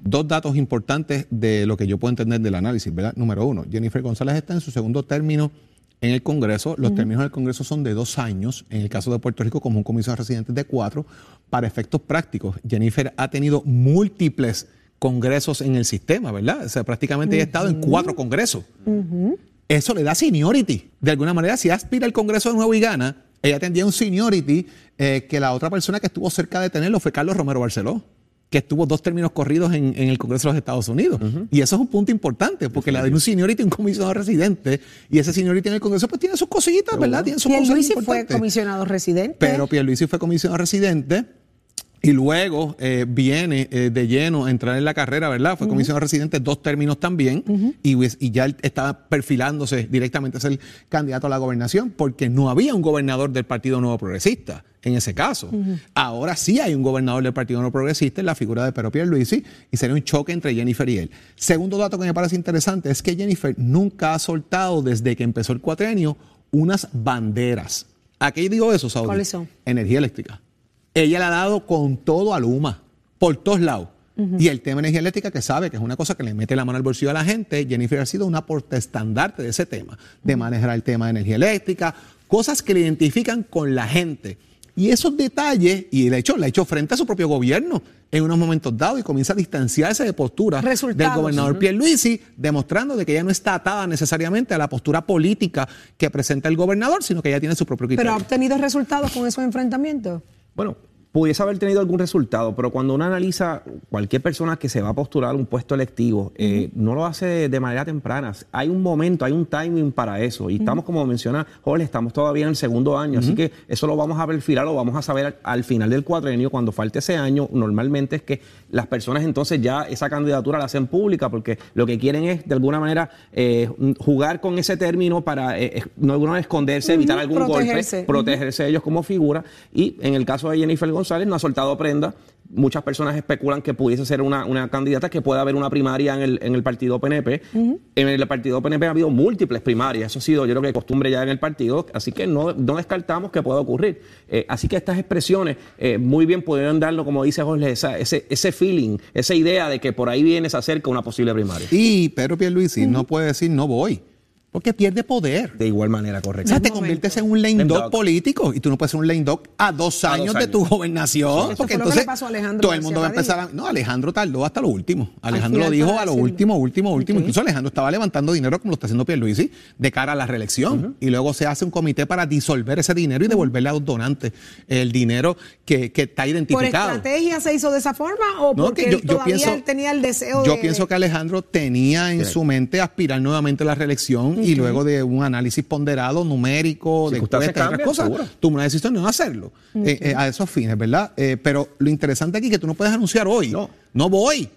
Speaker 5: Dos datos importantes de lo que yo puedo entender del análisis, ¿verdad? Número uno, Jennifer González está en su segundo término en el Congreso. Los términos del Congreso son de dos años. En el caso de Puerto Rico, como un comisionado residente de cuatro. Para efectos prácticos, Jennifer ha tenido múltiples congresos en el sistema, ¿verdad? O sea, prácticamente ella ha estado en cuatro congresos. Eso le da seniority. De alguna manera, si aspira al Congreso de nuevo y gana, ella tendría un seniority eh, que la otra persona que estuvo cerca de tenerlo fue Carlos Romero Barceló, que estuvo dos términos corridos en, en el Congreso de los Estados Unidos. Y eso es un punto importante, porque le da un seniority a un comisionado residente, y ese seniority en el Congreso pues tiene sus cositas, ¿verdad? Tiene sus cosas
Speaker 3: Pierluisi fue
Speaker 5: importantes.
Speaker 3: comisionado residente.
Speaker 5: Pero Pierluisi fue comisionado residente y luego eh, viene eh, de lleno a entrar en la carrera, ¿verdad? Fue comisionado residente dos términos también y, y ya estaba perfilándose directamente a ser candidato a la gobernación porque no había un gobernador del Partido Nuevo Progresista en ese caso. Ahora sí hay un gobernador del Partido Nuevo Progresista en la figura de Pedro Pierluisi y sería un choque entre Jennifer y él. Segundo dato que me parece interesante es que Jennifer nunca ha soltado desde que empezó el cuatrenio unas banderas. ¿A qué digo eso, Saudi?
Speaker 3: ¿Cuáles son?
Speaker 5: Energía eléctrica. Ella le ha dado con todo a Luma, por todos lados. Y el tema de energía eléctrica, que sabe que es una cosa que le mete la mano al bolsillo a la gente, Jennifer ha sido una portaestandarte de ese tema, de manejar el tema de energía eléctrica, cosas que le identifican con la gente. Y esos detalles, y de hecho le ha hecho frente a su propio gobierno en unos momentos dados y comienza a distanciarse de postura del gobernador Pierluisi, demostrando de que ella no está atada necesariamente a la postura política que presenta el gobernador, sino que ella tiene su propio criterio.
Speaker 3: Pero ha obtenido resultados con esos enfrentamientos.
Speaker 4: Bueno, pudiese haber tenido algún resultado, pero cuando uno analiza cualquier persona que se va a postular un puesto electivo, eh, no lo hace de, manera temprana. Hay un momento, hay un timing para eso. Y estamos, como menciona Jorge, estamos todavía en el segundo año, así que eso lo vamos a perfilar, lo vamos a saber al, al final del cuatrenio, cuando falte ese año. Normalmente es que las personas entonces ya esa candidatura la hacen pública, porque lo que quieren es, de alguna manera, eh, jugar con ese término para, eh, alguna manera, esconderse, evitar algún
Speaker 3: protegerse.
Speaker 4: golpe, protegerse ellos como figura. Y en el caso de Jennifer González, no ha soltado prenda. Muchas personas especulan que pudiese ser una, una candidata que pueda haber una primaria en el, en el partido PNP. En el partido PNP ha habido múltiples primarias. Eso ha sido, yo creo que costumbre ya en el partido. Así que no, no descartamos que pueda ocurrir. Eh, así que estas expresiones eh, muy bien pudieron darlo, como dice Jorge, esa- ese, ese feeling, esa idea de que por ahí viene, se acerca una posible primaria.
Speaker 5: Y Pedro Pierluisi no puede decir no voy, porque pierde poder.
Speaker 4: De igual manera,
Speaker 5: O
Speaker 4: correcto.
Speaker 5: sea, te conviertes en un lame dog político y tú no puedes ser un lame dog a dos
Speaker 4: A dos
Speaker 5: años de tu gobernación.
Speaker 3: Eso
Speaker 5: porque entonces
Speaker 3: pasó
Speaker 5: todo el mundo va a empezar a... No, Alejandro tardó hasta lo último. Alejandro lo dijo a lo último, último, último. Incluso Alejandro estaba levantando dinero como lo está haciendo Pierluisi de cara a la reelección. Y luego se hace un comité para disolver ese dinero y devolverle a los donantes el dinero que, que está
Speaker 3: ¿Por
Speaker 5: identificado.
Speaker 3: estrategia se hizo de esa forma o
Speaker 5: No,
Speaker 3: porque
Speaker 5: que yo-
Speaker 3: él
Speaker 5: yo
Speaker 3: todavía
Speaker 5: pienso-
Speaker 3: él tenía el deseo
Speaker 5: Yo
Speaker 3: de...
Speaker 5: pienso que Alejandro tenía en su mente aspirar nuevamente a la reelección y luego de un análisis ponderado, numérico, de y otras cosas,
Speaker 4: seguro.
Speaker 5: tomó una decisión de no hacerlo eh, eh, a esos fines, ¿verdad? Eh, pero lo interesante aquí es que tú no puedes anunciar hoy,
Speaker 4: No.
Speaker 5: no voy.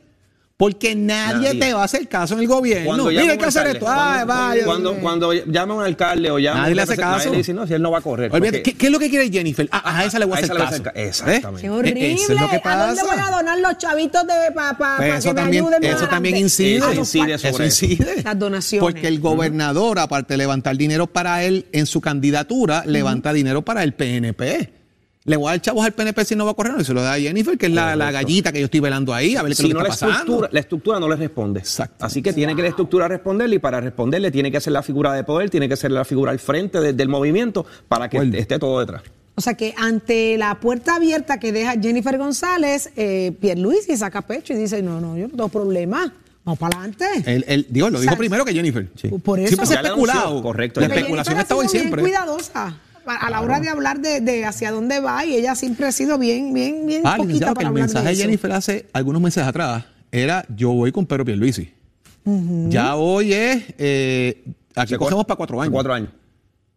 Speaker 5: Porque nadie,
Speaker 4: Nadie.
Speaker 5: te va a hacer caso en el gobierno. Mira, hay que hacer esto. Ay,
Speaker 4: cuando,
Speaker 5: vaya.
Speaker 4: cuando, cuando llama a un alcalde o llama
Speaker 5: Nadie
Speaker 4: a
Speaker 5: le
Speaker 4: un
Speaker 5: hace caso.
Speaker 4: nadie le dice, no, si él no va a correr. Porque-
Speaker 5: ¿qué, qué es lo que quiere Jennifer? Ah, a esa le voy a
Speaker 4: A
Speaker 5: hacer
Speaker 4: a
Speaker 5: caso.
Speaker 4: hacer ca-
Speaker 5: ¿Eh?
Speaker 4: exactamente.
Speaker 3: ¡Qué horrible!
Speaker 5: Eso es lo que
Speaker 3: ¿A dónde voy a donar los chavitos de para pa,
Speaker 5: Pues
Speaker 3: pa
Speaker 5: eso
Speaker 3: que me
Speaker 5: también,
Speaker 3: ayuden más
Speaker 5: eso también incide.
Speaker 4: Eso
Speaker 3: A los
Speaker 4: incide
Speaker 3: pa-
Speaker 4: sobre
Speaker 5: Eso
Speaker 4: eso.
Speaker 5: incide.
Speaker 3: Las donaciones.
Speaker 5: Porque el gobernador, aparte de levantar dinero para él en su candidatura, levanta dinero para el PNP. Le voy a dar chavos al PNP si no va a correr, no, y se lo da a Jennifer, que es la, la gallita que yo estoy velando ahí, a ver qué
Speaker 4: si
Speaker 5: es lo
Speaker 4: no
Speaker 5: que
Speaker 4: la
Speaker 5: está pasando.
Speaker 4: estructura, la estructura no le responde.
Speaker 5: Exacto.
Speaker 4: Así que tiene que la estructura responderle y para responderle tiene que ser la figura de poder, tiene que ser la figura al frente de- del movimiento para que esté todo detrás.
Speaker 3: O sea que ante la puerta abierta que deja Jennifer González, eh, Pierluisi saca pecho y dice, no, no, yo no tengo problema. Vamos para adelante.
Speaker 5: Él, él- digo, lo dijo primero que Jennifer.
Speaker 3: Por eso.
Speaker 5: Siempre se ha especulado.
Speaker 4: correcto.
Speaker 5: La especulación está
Speaker 3: ha
Speaker 5: hoy siempre.
Speaker 3: Bien cuidadosa a a la hora de hablar de, de hacia dónde va y ella siempre ha sido bien, bien, bien
Speaker 5: Ah,
Speaker 3: poquita
Speaker 5: licenciado, que
Speaker 3: para
Speaker 5: el mensaje
Speaker 3: de eso.
Speaker 5: Jennifer hace algunos meses atrás era yo voy con Pedro Pierluisi. Ya hoy es, eh, aquí
Speaker 4: Se
Speaker 5: cogemos para cuatro años.
Speaker 4: Cuatro años.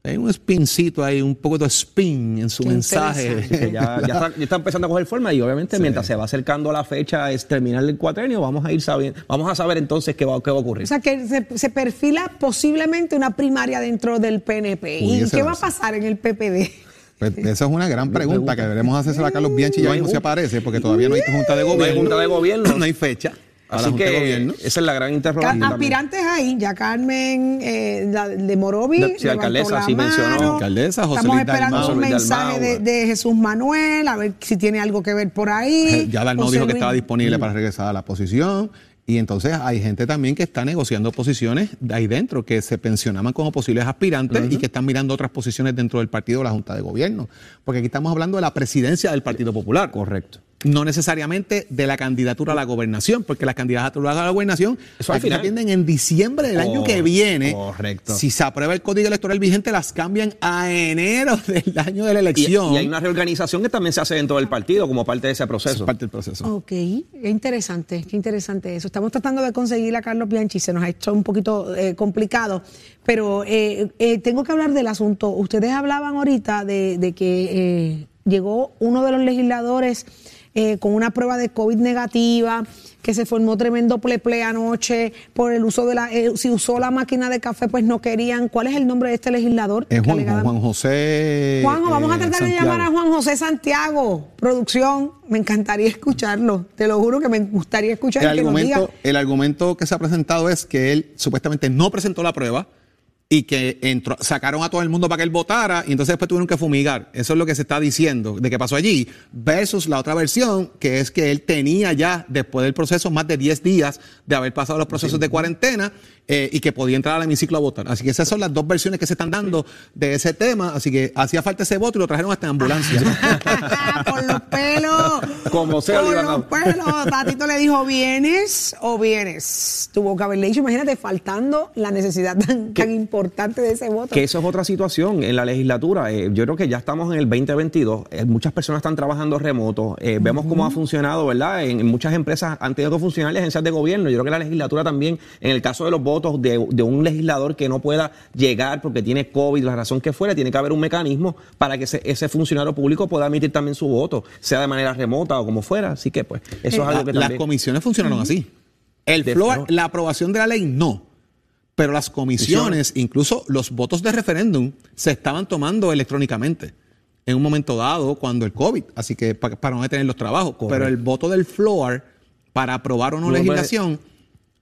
Speaker 5: Hay un spincito ahí, un poco de spin en su
Speaker 3: Qué
Speaker 5: mensaje.
Speaker 4: Que ya, ya está, ya está empezando a coger forma y obviamente mientras se va acercando la fecha es terminar el cuatrenio, vamos a ir sabiendo, vamos a saber entonces qué va, qué va a ocurrir.
Speaker 3: O sea, que se, se perfila posiblemente una primaria dentro del PNP. ¿Y qué va a pasar en el PPD?
Speaker 5: Pues esa es una gran pregunta que deberemos hacérsela a Carlos Bianchi ya mismo se aparece, porque todavía no hay junta de
Speaker 4: No hay
Speaker 5: gobierno.
Speaker 4: junta de gobierno.
Speaker 5: no hay fecha. A la
Speaker 4: Así
Speaker 5: junta de
Speaker 4: que
Speaker 5: gobierno.
Speaker 4: esa es la gran interrogante.
Speaker 3: Aspirantes ahí, ya Carmen eh, la- de Morovi.
Speaker 4: Sí, alcaldesa,
Speaker 3: la
Speaker 4: sí mencionó.
Speaker 5: Alcaldesa, José
Speaker 3: Estamos
Speaker 5: Luis
Speaker 3: esperando
Speaker 5: Dalmau.
Speaker 3: un mensaje de, Jesús Manuel, a ver si tiene algo que ver por ahí.
Speaker 5: Ya Dalmau
Speaker 3: José
Speaker 5: dijo que
Speaker 3: Luis-
Speaker 5: estaba disponible para regresar a la posición. Y entonces hay gente también que está negociando posiciones de ahí dentro, que se pensionaban como posibles aspirantes y que están mirando otras posiciones dentro del partido de la Junta de Gobierno. Porque aquí estamos hablando de la presidencia del Partido Popular.
Speaker 4: Correcto.
Speaker 5: No necesariamente de la candidatura a la gobernación, porque las candidaturas a la gobernación
Speaker 4: Eso al final.
Speaker 5: atienden en diciembre del año que
Speaker 4: Cor-
Speaker 5: viene.
Speaker 4: correcto.
Speaker 5: Si se aprueba el código electoral vigente, las cambian a enero del año de la elección.
Speaker 4: y hay una reorganización que también se hace dentro del partido como parte de ese
Speaker 5: Eso
Speaker 4: proceso.
Speaker 5: es parte del proceso.
Speaker 3: Ok, qué interesante, qué interesante eso. Estamos tratando de conseguir a Carlos Bianchi, se nos ha hecho un poquito eh, complicado, pero eh, eh, tengo que hablar del asunto. Ustedes hablaban ahorita de, de que eh, llegó uno de los legisladores eh, con una prueba de COVID negativa, que se formó tremendo pleple anoche por el uso de la, eh, si usó la máquina de café, pues no querían. ¿Cuál es el nombre de este legislador?
Speaker 5: Es Juan, Juan José.
Speaker 3: Juanjo, vamos a
Speaker 5: eh,
Speaker 3: tratar de llamar a Juan José Santiago. Producción, me encantaría escucharlo. Te lo juro que me gustaría escuchar
Speaker 5: El
Speaker 3: que nos diga.
Speaker 5: argumento, el argumento que se ha presentado es que él supuestamente no presentó la prueba y que entró- sacaron a todo el mundo para que él votara y entonces después tuvieron que fumigar. Eso es lo que se está diciendo de que pasó allí. Versus la otra versión, que es que él tenía ya, después del proceso, más de 10 días de haber pasado los procesos de cuarentena eh, y que podía entrar al hemiciclo a votar. Así que esas son las dos versiones que se están dando de ese tema. Así que hacía falta ese voto y lo trajeron hasta en ambulancia.
Speaker 3: Por los pelos.
Speaker 4: Como sea,
Speaker 3: Por los pelos. Tatito le dijo, ¿vienes o vienes? Tuvo que haberle dicho, imagínate, faltando la necesidad tan, tan importante de ese voto.
Speaker 4: Que eso es otra situación en la legislatura. Eh, yo creo que ya estamos en el 2022. Eh, muchas personas están trabajando remoto. Eh, Vemos cómo ha funcionado, ¿verdad? En, en muchas empresas han tenido que funcionar las agencias de gobierno. Yo creo que la legislatura también, en el caso de los votos de, de un legislador que no pueda llegar porque tiene COVID, la razón que fuera, tiene que haber un mecanismo para que ese, ese funcionario público pueda emitir también su voto, sea de manera remota o como fuera. Así que, pues, eso es algo que
Speaker 5: La- las
Speaker 4: también...
Speaker 5: comisiones funcionaron así. El floor,
Speaker 4: floor.
Speaker 5: la aprobación de la ley no. Pero las comisiones, incluso los votos de referéndum, se estaban tomando electrónicamente en un momento dado cuando el COVID, así que pa- para, no detener los trabajos. Pero el voto del floor para aprobar o no
Speaker 4: No puede-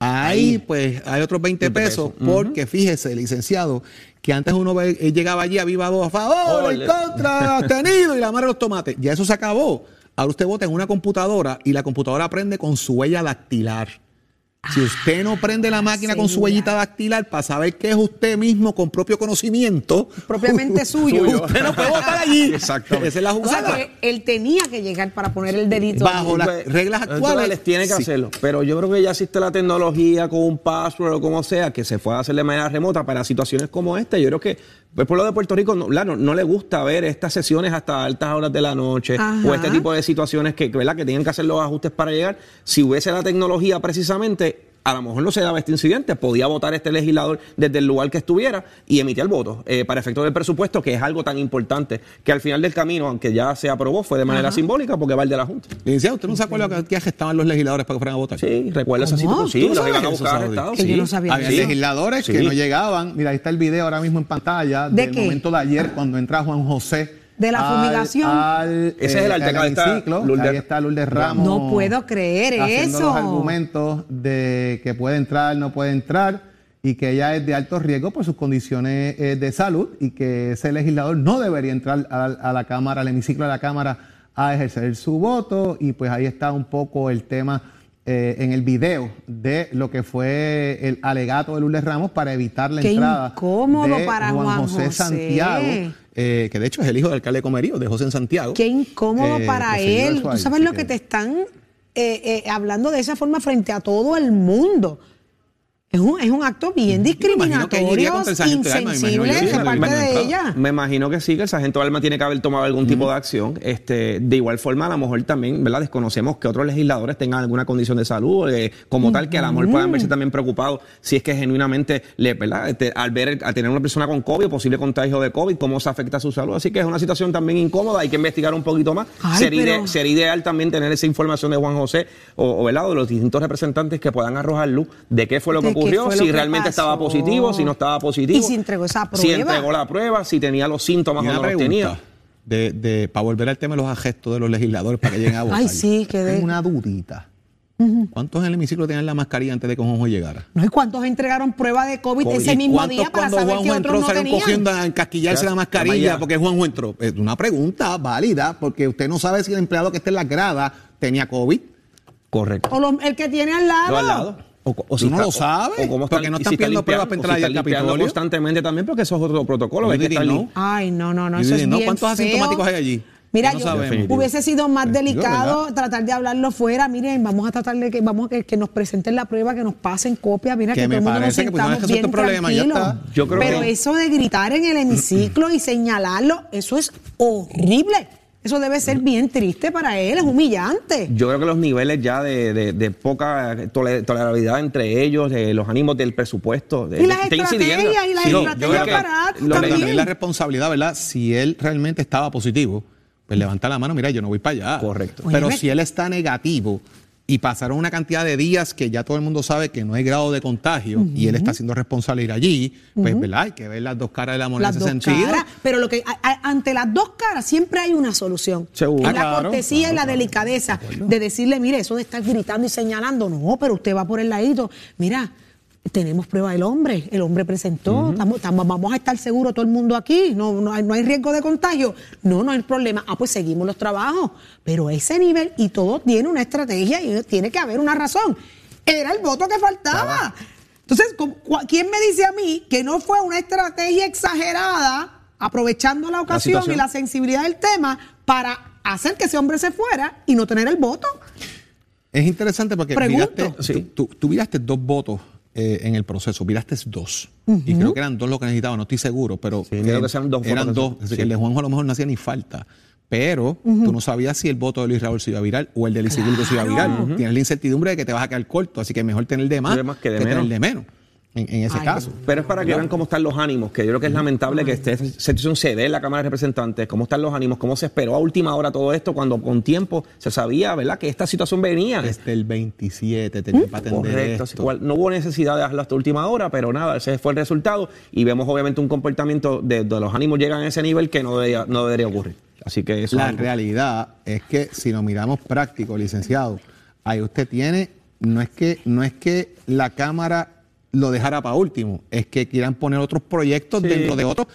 Speaker 5: ahí pues hay otros 20
Speaker 4: 20
Speaker 5: pesos,
Speaker 4: pesos.
Speaker 5: porque fíjese, licenciado, que antes uno ve- eh, llegaba allí a viva voz a favor, en contra, abstenido y la madre de los tomates. Ya eso se acabó. Ahora usted vota en una computadora y la computadora aprende con su huella dactilar. Si usted no prende la máquina con su huellita dactilar para saber que es usted mismo con propio conocimiento,
Speaker 3: Propiamente suyo.
Speaker 5: usted no puede votar allí.
Speaker 4: Exactamente.
Speaker 5: Esa es la
Speaker 3: O sea
Speaker 5: jugada.
Speaker 3: que él tenía que llegar para poner el dedito.
Speaker 5: Bajo las
Speaker 4: Pues,
Speaker 5: reglas actuales.
Speaker 4: les tiene que
Speaker 5: sí.
Speaker 4: hacerlo. Pero yo creo que ya existe la tecnología con un password o como sea que se pueda hacer de manera remota para situaciones como esta. Yo creo que el pueblo de Puerto Rico no, claro, no le gusta ver estas sesiones hasta altas horas de la noche
Speaker 3: Ajá.
Speaker 4: o este tipo de situaciones que, ¿verdad? que tienen que hacer los ajustes para llegar. Si hubiese la tecnología precisamente, a lo mejor no se daba este incidente. Podía votar este legislador desde el lugar que estuviera y emitir el voto eh, para efectos del presupuesto, que es algo tan importante que al final del camino, aunque ya se aprobó, fue de manera simbólica porque va el de la Junta.
Speaker 5: Licenciado, ¿usted no se acuerda que- que estaban los legisladores para que fueran a votar?
Speaker 4: Sí, recuerda esa situación. Sí,
Speaker 5: ¿Tú
Speaker 4: los iban a buscar
Speaker 5: Saudi?
Speaker 4: arrestados.
Speaker 3: Que yo
Speaker 4: sí.
Speaker 3: no sabía
Speaker 5: Había
Speaker 4: Sí.
Speaker 5: legisladores que no llegaban. Mira, ahí está el video ahora mismo en pantalla
Speaker 3: ¿De
Speaker 5: del
Speaker 3: qué?
Speaker 5: momento de ayer cuando entra Juan José.
Speaker 3: De la
Speaker 5: al-
Speaker 3: fumigación.
Speaker 5: al,
Speaker 4: Ese es el
Speaker 5: al
Speaker 4: altercado, está. Lourdes-
Speaker 5: Ahí está Lourdes Ramos.
Speaker 3: No puedo creer
Speaker 5: haciendo
Speaker 3: eso.
Speaker 5: los argumentos de que puede entrar, no puede entrar y que ella es de alto riesgo por sus condiciones eh, de salud y que ese legislador no debería entrar a, a la Cámara, al hemiciclo de la Cámara a ejercer su voto y pues ahí está un poco el tema eh, en el video de lo que fue el alegato de Lourdes Ramos para evitar la
Speaker 3: Qué
Speaker 5: entrada
Speaker 3: incómodo
Speaker 5: de
Speaker 3: para Juan José.
Speaker 5: Santiago, eh, que de hecho es el hijo del alcalde de Comerío, de José en Santiago.
Speaker 3: Qué incómodo
Speaker 5: Eh,
Speaker 3: para él. Tú sabes lo que te están eh, eh, hablando de esa forma frente a todo el mundo. Es un, es un acto bien discriminatorio, insensible de parte de ella.
Speaker 4: Me imagino que sí, que el sargento Alma tiene que haber tomado algún tipo de acción. Este, de igual forma, a lo mejor también, ¿verdad? Desconocemos que otros legisladores tengan alguna condición de salud, eh, como tal, que a lo mejor puedan verse también preocupados si es que genuinamente, le, ¿verdad? Este, al ver, al tener una persona con COVID, posible contagio de COVID, cómo se afecta a su salud. Así que es una situación también incómoda, hay que investigar un poquito más.
Speaker 3: Ay,
Speaker 4: sería,
Speaker 3: pero-
Speaker 4: ide- sería ideal también tener esa información de Juan José o, o, ¿verdad? de los distintos representantes que puedan arrojar luz de qué fue lo que
Speaker 3: qué
Speaker 4: ocurrió, si realmente
Speaker 3: pasó.
Speaker 4: estaba positivo, si no estaba positivo.
Speaker 3: Y si entregó esa
Speaker 4: Si
Speaker 3: prueba.
Speaker 4: entregó la prueba, si tenía los síntomas
Speaker 5: Y
Speaker 4: o no los tenía.
Speaker 5: de, de, para volver al tema de los gestos de los legisladores para que lleguen a votar.
Speaker 3: Ay, sí, que de-
Speaker 5: Tengo una dudita. ¿Cuántos en el hemiciclo tenían la mascarilla antes de que Juanjo llegara?
Speaker 3: No hay cuántos entregaron prueba de COVID, ese
Speaker 5: ¿Y
Speaker 3: mismo día para
Speaker 5: cuando
Speaker 3: saber
Speaker 5: Juanjo
Speaker 3: que
Speaker 5: entró
Speaker 3: otros no
Speaker 5: salieron
Speaker 3: tenían.
Speaker 5: cogiendo a encasquillarse la mascarilla porque Juanjo entró? Es una pregunta válida porque usted no sabe si el empleado que está en la grada tenía COVID.
Speaker 4: Correcto.
Speaker 3: O lo- el que tiene al lado.
Speaker 4: Lo al lado. O, o
Speaker 5: Tú no lo sabes,
Speaker 4: cómo
Speaker 5: porque no están
Speaker 4: está
Speaker 5: pidiendo pruebas
Speaker 4: limpiando,
Speaker 5: para
Speaker 4: o
Speaker 5: entrar
Speaker 4: si
Speaker 5: al
Speaker 4: está
Speaker 5: Capitolio.
Speaker 4: constantemente también, porque eso es otro protocolo. Que lim-
Speaker 3: Ay, no, no, no, eso es
Speaker 5: know.
Speaker 3: bien
Speaker 5: ¿Cuántos
Speaker 3: feo.
Speaker 5: asintomáticos hay allí?
Speaker 3: Mira,
Speaker 5: no
Speaker 3: yo
Speaker 5: sabemos.
Speaker 3: hubiese sido más delicado
Speaker 5: ¿verdad?
Speaker 3: tratar de hablarlo fuera. Miren, vamos a tratar de que vamos a que, que nos presenten la prueba, que nos pasen copia. Mira
Speaker 5: Que
Speaker 3: que,
Speaker 5: me
Speaker 3: todo el mundo nos
Speaker 5: parece que, pues, no
Speaker 3: bien
Speaker 5: problema, ya está.
Speaker 4: Yo creo
Speaker 3: Pero
Speaker 4: que-
Speaker 3: eso de gritar en el hemiciclo y señalarlo, eso es horrible. Eso debe ser bien triste para él, es humillante.
Speaker 4: Yo creo que los niveles ya de, de- de poca tole- tolerabilidad entre ellos, de los ánimos del presupuesto. de-
Speaker 3: Y las estrategias, y las
Speaker 4: Sí,
Speaker 3: estrategias para- también.
Speaker 5: también la responsabilidad, ¿verdad? Si él realmente estaba positivo, pues levanta la mano, mira, yo no voy para allá.
Speaker 4: Correcto.
Speaker 5: Pero
Speaker 3: Oye,
Speaker 5: si él está negativo y pasaron una cantidad de días que ya todo el mundo sabe que no hay grado de contagio y él está siendo responsable de ir allí, pues, ¿verdad? Hay que ver las dos caras de la moneda
Speaker 3: las
Speaker 5: en
Speaker 3: dos
Speaker 5: ese sentido.
Speaker 3: caras. Pero lo que a- a- ante las dos caras siempre hay una solución.
Speaker 4: Seguro.
Speaker 5: Ah,
Speaker 3: la
Speaker 5: claro,
Speaker 3: cortesía y la delicadeza de decirle, mire, eso de estar gritando y señalando, no, pero usted va por el ladito. Mira, tenemos prueba del hombre, el hombre presentó, estamos- estamos- vamos a estar seguros todo el mundo aquí, no, no, hay, no hay riesgo de contagio, no, no hay problema. Ah, pues seguimos los trabajos, pero ese nivel y todo tiene una estrategia y tiene que haber una razón. Era el voto que faltaba. Entonces, ¿cu- cu- ¿quién me dice a mí que no fue una estrategia exagerada, aprovechando la ocasión y la sensibilidad del tema, para hacer que ese hombre se fuera y no tener el voto?
Speaker 5: Es interesante porque viraste,
Speaker 4: Sí.
Speaker 5: tú, tú viraste dos votos eh, en el proceso, viraste dos. Y creo que eran dos lo que necesitaba, no estoy seguro, pero
Speaker 4: Sí, creo que sean dos
Speaker 5: eran dos.
Speaker 4: Sí.
Speaker 5: que el de Juanjo a lo mejor no hacía ni falta. Pero tú no sabías si el voto de Luis Raúl se iba a virar o el de Luis Sigurdo se iba a virar. Tienes la incertidumbre de que te vas a quedar corto, así que mejor tener de más,
Speaker 4: De más que de
Speaker 5: tener
Speaker 4: menos.
Speaker 5: de menos. En, en ese
Speaker 3: Ay,
Speaker 5: caso.
Speaker 4: Pero es para que vean cómo están los ánimos, que yo creo que es lamentable que esta situación se dé en la Cámara de Representantes, cómo están los ánimos, cómo se esperó a última hora todo esto, cuando con tiempo se sabía, ¿verdad?, que esta situación venía.
Speaker 5: Desde el 27 tenía para atender
Speaker 4: Correcto, así
Speaker 5: esto.
Speaker 4: cual, no hubo necesidad de hacerlo hasta última hora, pero nada, ese fue el resultado y vemos obviamente un comportamiento de, de los ánimos llegan a ese nivel que no debería, no debería ocurrir. Así que eso
Speaker 5: La
Speaker 4: es
Speaker 5: realidad es que si lo miramos práctico, licenciado, ahí usted tiene, no es que, no es que la Cámara lo dejara para último, es que quieran poner otros proyectos
Speaker 4: Sí.
Speaker 5: dentro de otros.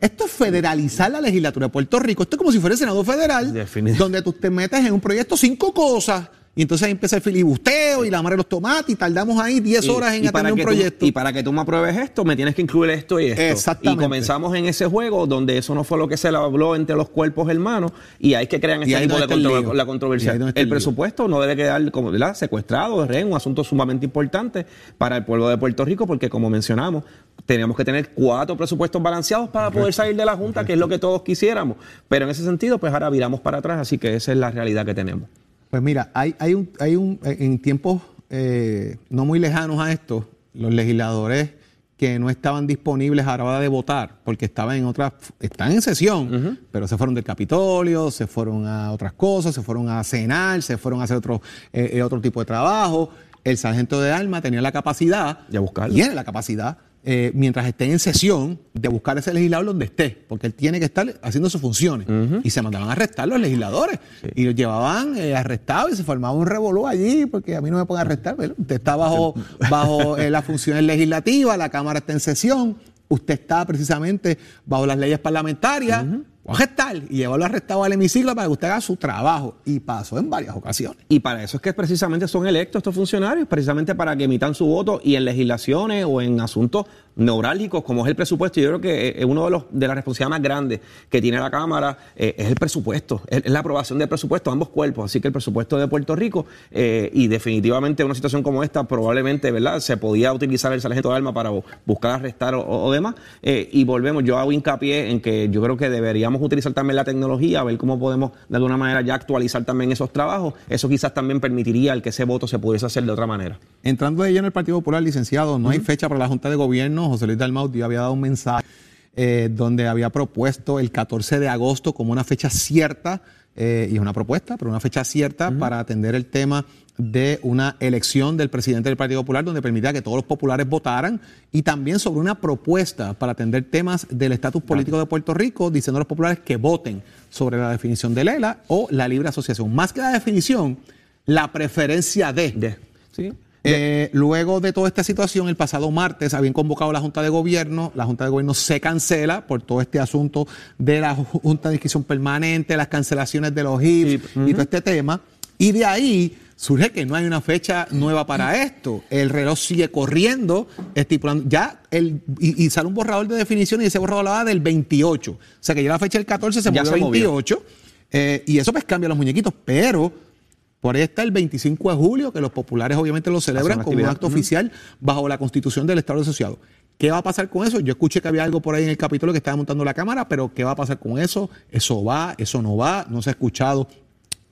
Speaker 5: Esto es federalizar la legislatura de Puerto Rico. Esto es como si fuera el Senado Federal,
Speaker 4: Definit-
Speaker 5: donde tú te metes en un proyecto cinco cosas. Y entonces ahí empieza el filibusteo y la madre de los tomates y tardamos ahí 10
Speaker 4: Y-
Speaker 5: horas en atender un
Speaker 4: tú-
Speaker 5: proyecto.
Speaker 4: y para que tú me apruebes esto, me tienes que incluir esto y esto.
Speaker 5: Exactamente.
Speaker 4: Y comenzamos en ese juego donde eso no fue lo que se le habló entre los cuerpos hermanos y ahí es que crean este tipo de contro- la controversia. El presupuesto no debe quedar como ¿verdad? secuestrado, de rehén, un asunto sumamente importante para el pueblo de Puerto Rico porque como mencionamos, teníamos que tener cuatro presupuestos balanceados para poder salir de la Junta, que es lo que todos quisiéramos. Pero en ese sentido, pues ahora viramos para atrás, así que esa es la realidad que tenemos.
Speaker 5: Pues mira, hay, hay un, hay un, en tiempos eh, no muy lejanos a esto, los legisladores que no estaban disponibles a la hora de votar, porque estaban en otras, están en sesión, pero se fueron del Capitolio, se fueron a otras cosas, se fueron a cenar, se fueron a hacer otro, eh, eh, otro tipo de trabajo. El sargento de armas tenía la capacidad,
Speaker 4: buscarlo.
Speaker 5: tiene la capacidad, eh, mientras esté en sesión, de buscar ese legislador donde esté, porque él tiene que estar haciendo sus funciones. Y se mandaban a arrestar los legisladores. Y los llevaban eh, arrestados y se formaba un revolú allí, porque a mí no me pueden arrestar. ¿verdad? Usted está bajo, bajo eh, las funciones legislativas, la Cámara está en sesión, usted está precisamente bajo las leyes parlamentarias. O arrestar y llevarlo arrestado al hemiciclo para que usted haga su trabajo. Y pasó en varias ocasiones.
Speaker 4: Y para eso es que precisamente son electos estos funcionarios, precisamente para que emitan su voto y en legislaciones o en asuntos neurálgicos como es el presupuesto. Yo creo que eh, uno de los de las responsabilidades más grandes que tiene la Cámara eh, es el presupuesto, es, la aprobación del presupuesto ambos cuerpos. Así que el presupuesto de Puerto Rico eh, y definitivamente una situación como esta probablemente, ¿verdad? Se podía utilizar el sargento de arma para buscar arrestar o, demás. y volvemos, yo hago hincapié en que yo creo que deberíamos utilizar también la tecnología, a ver cómo podemos de alguna manera ya actualizar también esos trabajos. Eso quizás también permitiría el que ese voto se pudiese hacer de otra manera.
Speaker 5: Entrando de lleno en el Partido Popular, licenciado, no hay fecha para la Junta de Gobierno. José Luis Dalmau había dado un mensaje eh, donde había propuesto el 14 de agosto como una fecha cierta, eh, y es una propuesta, pero una fecha cierta para atender el tema de una elección del presidente del Partido Popular donde permitía que todos los populares votaran y también sobre una propuesta para atender temas del estatus político de Puerto Rico, diciendo a los populares que voten sobre la definición de Lela o la libre asociación. Más que la definición, la preferencia de.
Speaker 4: de ¿sí?
Speaker 5: Eh, luego de toda esta situación, el pasado martes habían convocado la Junta de Gobierno, la Junta de Gobierno se cancela por todo este asunto de la Junta de Inscripción Permanente, las cancelaciones de los HIPs y todo este tema, y de ahí surge que no hay una fecha nueva para esto. El reloj sigue corriendo, estipulando, ya el, y, sale un borrador de definición y ese borrador va del 28. O sea que ya la fecha del 14 se movió al 28. Eh, y eso pues cambia los muñequitos, pero por ahí está el 25 de julio, que los populares obviamente lo celebran como un acto oficial bajo la constitución del Estado Asociado. ¿Qué va a pasar con eso? Yo escuché que había algo por ahí en el capítulo que estaba montando la Cámara, pero ¿qué va a pasar con eso? ¿Eso va? ¿Eso no va? No se ha escuchado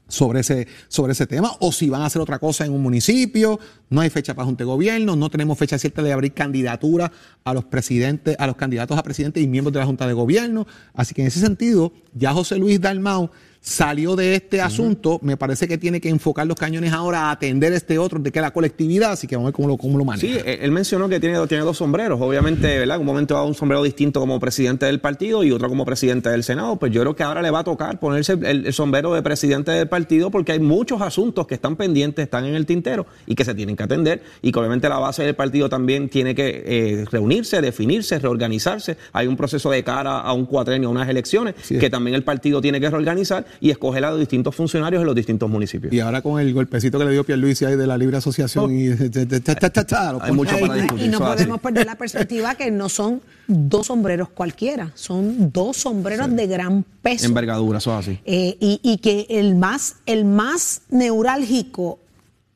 Speaker 5: sobre ese, sobre ese tema, o si van a hacer otra cosa en un municipio, no hay fecha para junta de gobierno, no tenemos fecha cierta de abrir candidatura a los presidentes, a los candidatos a presidente y miembros de la Junta de Gobierno. Así que en ese sentido, ya José Luis Dalmau salió de este asunto, me parece que tiene que enfocar los cañones ahora a atender este otro, de que la colectividad, así que vamos a ver cómo lo, cómo lo maneja.
Speaker 4: Sí, él mencionó que tiene, tiene dos sombreros, obviamente, ¿verdad? En un momento dado un sombrero distinto como presidente del partido y otro como presidente del Senado, pues yo creo que ahora le va a tocar ponerse el, sombrero de presidente del partido porque hay muchos asuntos que están pendientes, están en el tintero y que se tienen que atender y que obviamente la base del partido también tiene que eh, reunirse, definirse, reorganizarse. Hay un proceso de cara a un cuatrenio, a unas elecciones, que también el partido tiene que reorganizar y escoger a los distintos funcionarios en los distintos municipios.
Speaker 5: Y ahora con el golpecito que le dio Pierluisi ahí de la libre asociación y
Speaker 3: hay mucho para discutir. Y no podemos perder la perspectiva que no son dos sombreros cualquiera, son dos sombreros de gran peso.
Speaker 4: Envergadura, eso es así.
Speaker 3: Eh, y, y que el más, el más neurálgico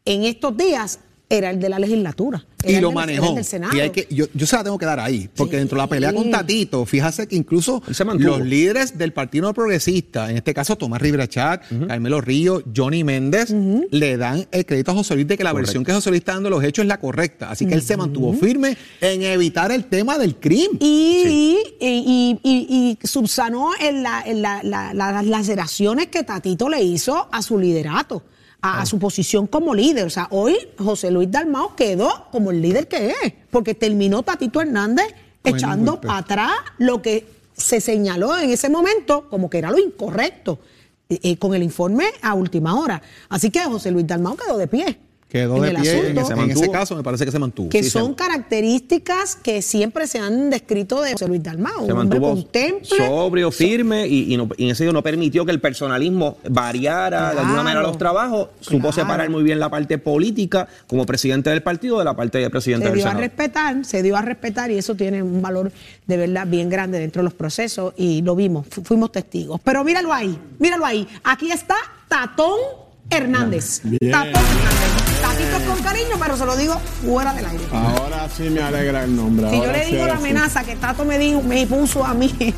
Speaker 3: en estos días era el de la legislatura.
Speaker 5: Y lo manejó. Y hay que, yo, yo se la tengo que dar ahí, porque dentro de la pelea con Tatito, fíjate que incluso los líderes del Partido Progresista, en este caso Tomás Rivera Chat, Carmelo Río, Johnny Méndez, le dan el crédito a José Luis de que la versión que José Luis está dando los hechos es la correcta. Así que él se mantuvo firme en evitar el tema del crimen.
Speaker 3: Y, y, y, subsanó en la, en la, las laceraciones que Tatito le hizo a su liderato a, su posición como líder. O sea, hoy José Luis Dalmao quedó como el líder que es, porque terminó Tatito Hernández echando para atrás lo que se señaló en ese momento como que era lo incorrecto eh, eh, con el informe a última hora. Así que José Luis Dalmao quedó de pie.
Speaker 5: Quedó de pie en, ese, caso, me parece que se mantuvo.
Speaker 3: Que son características que siempre se han descrito de José Luis Dalmau.
Speaker 4: Se mantuvo sobrio, firme y, en ese sentido no permitió que el personalismo variara de alguna manera los trabajos. Supo separar muy bien la parte política como presidente del partido de la parte de presidente del Senado.
Speaker 3: Se dio a respetar, se dio a respetar y eso tiene un valor de verdad bien grande dentro de los procesos y lo vimos, fuimos testigos. Pero míralo ahí, míralo ahí. Aquí está Tatón Hernández. Tatón Hernández. Con cariño, pero se lo digo fuera del aire.
Speaker 7: Ahora sí me alegra el nombre.
Speaker 3: Si yo le digo la amenaza que Tato me dijo, me puso a mí